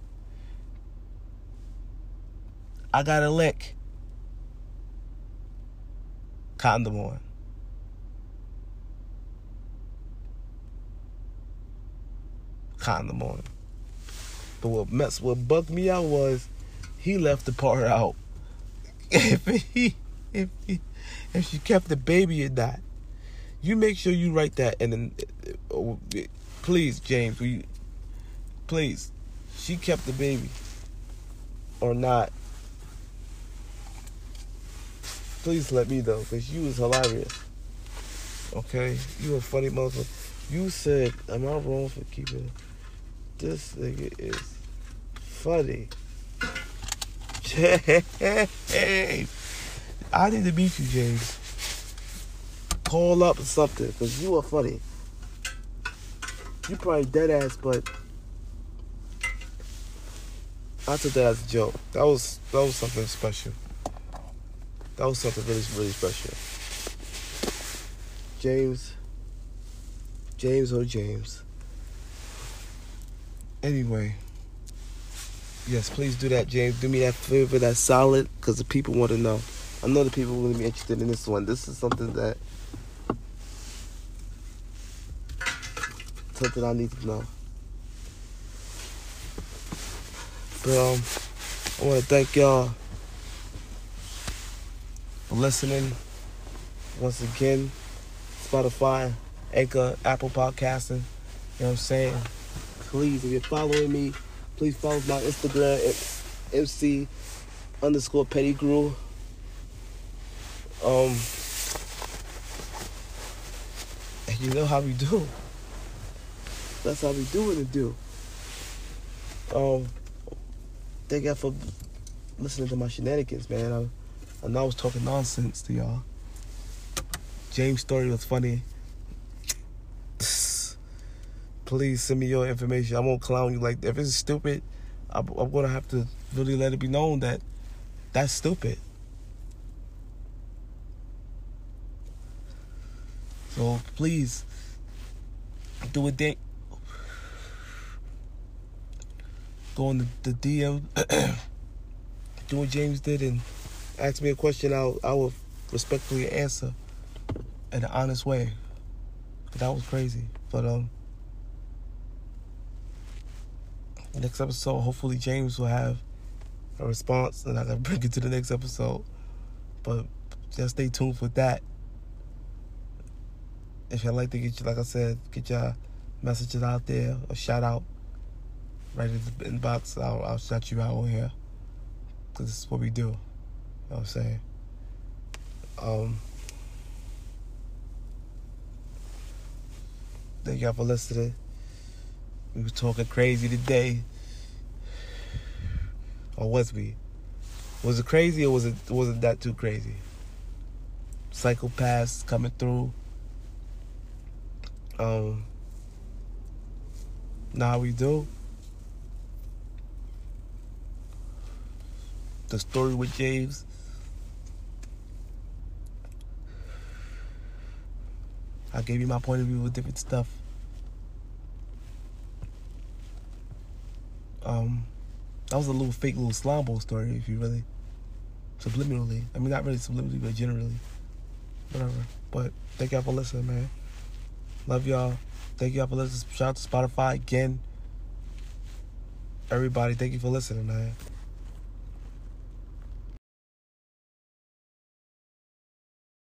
I got a lick. Condom on. Condom on. But what mess what bugged me out was he left the part out. if he if he if she kept the baby or not. You make sure you write that and then uh, please, James, we please. She kept the baby or not. Please let me know, because you was hilarious. Okay? You a funny motherfucker. You said, am I wrong for keeping this nigga is funny. James. I need to meet you, James. Call up something, because you are funny. You probably dead ass, but I took that as a joke. That was that was something special. That was something really really special. James. James or James. Anyway. Yes, please do that, James. Do me that favor, that solid, because the people want to know. I know the people will be interested in this one. This is something that something I need to know. But um, I want to thank y'all listening. Once again, Spotify, Anchor, Apple Podcasting. You know what I'm saying? Please, if you're following me, please follow my Instagram, MC underscore Pettigrew. Um, and you know how we do. That's how we do what it do. Um, thank y'all for listening to my shenanigans, man. I, Know I was talking nonsense to y'all. James' story was funny. Please send me your information. I won't clown you like if it's stupid. I'm, I'm gonna have to really let it be known that that's stupid. So please do a date go on the, the DM, do what James did, and ask me a question. I'll I will respectfully answer in an honest way. That was crazy. But um next episode hopefully James will have a response and I can bring it to the next episode. But just stay tuned for that. If y'all like to get you like I said, get your messages out there, a shout out right in the inbox, I'll, I'll shout you out on here. Cause this is what we do. Know what I'm saying? Um Thank y'all for listening. We were talking crazy today. Or was we? Was it crazy or was it wasn't that too crazy? Psychopaths coming through. Um now we do. The story with James. I gave you my point of view with different stuff. Um, that was a little fake little slime story, if you really subliminally. I mean, not really subliminally, but generally. Whatever. But thank y'all for listening, man. Love y'all. Thank y'all for listening. Shout out to Spotify again. Everybody, thank you for listening, man.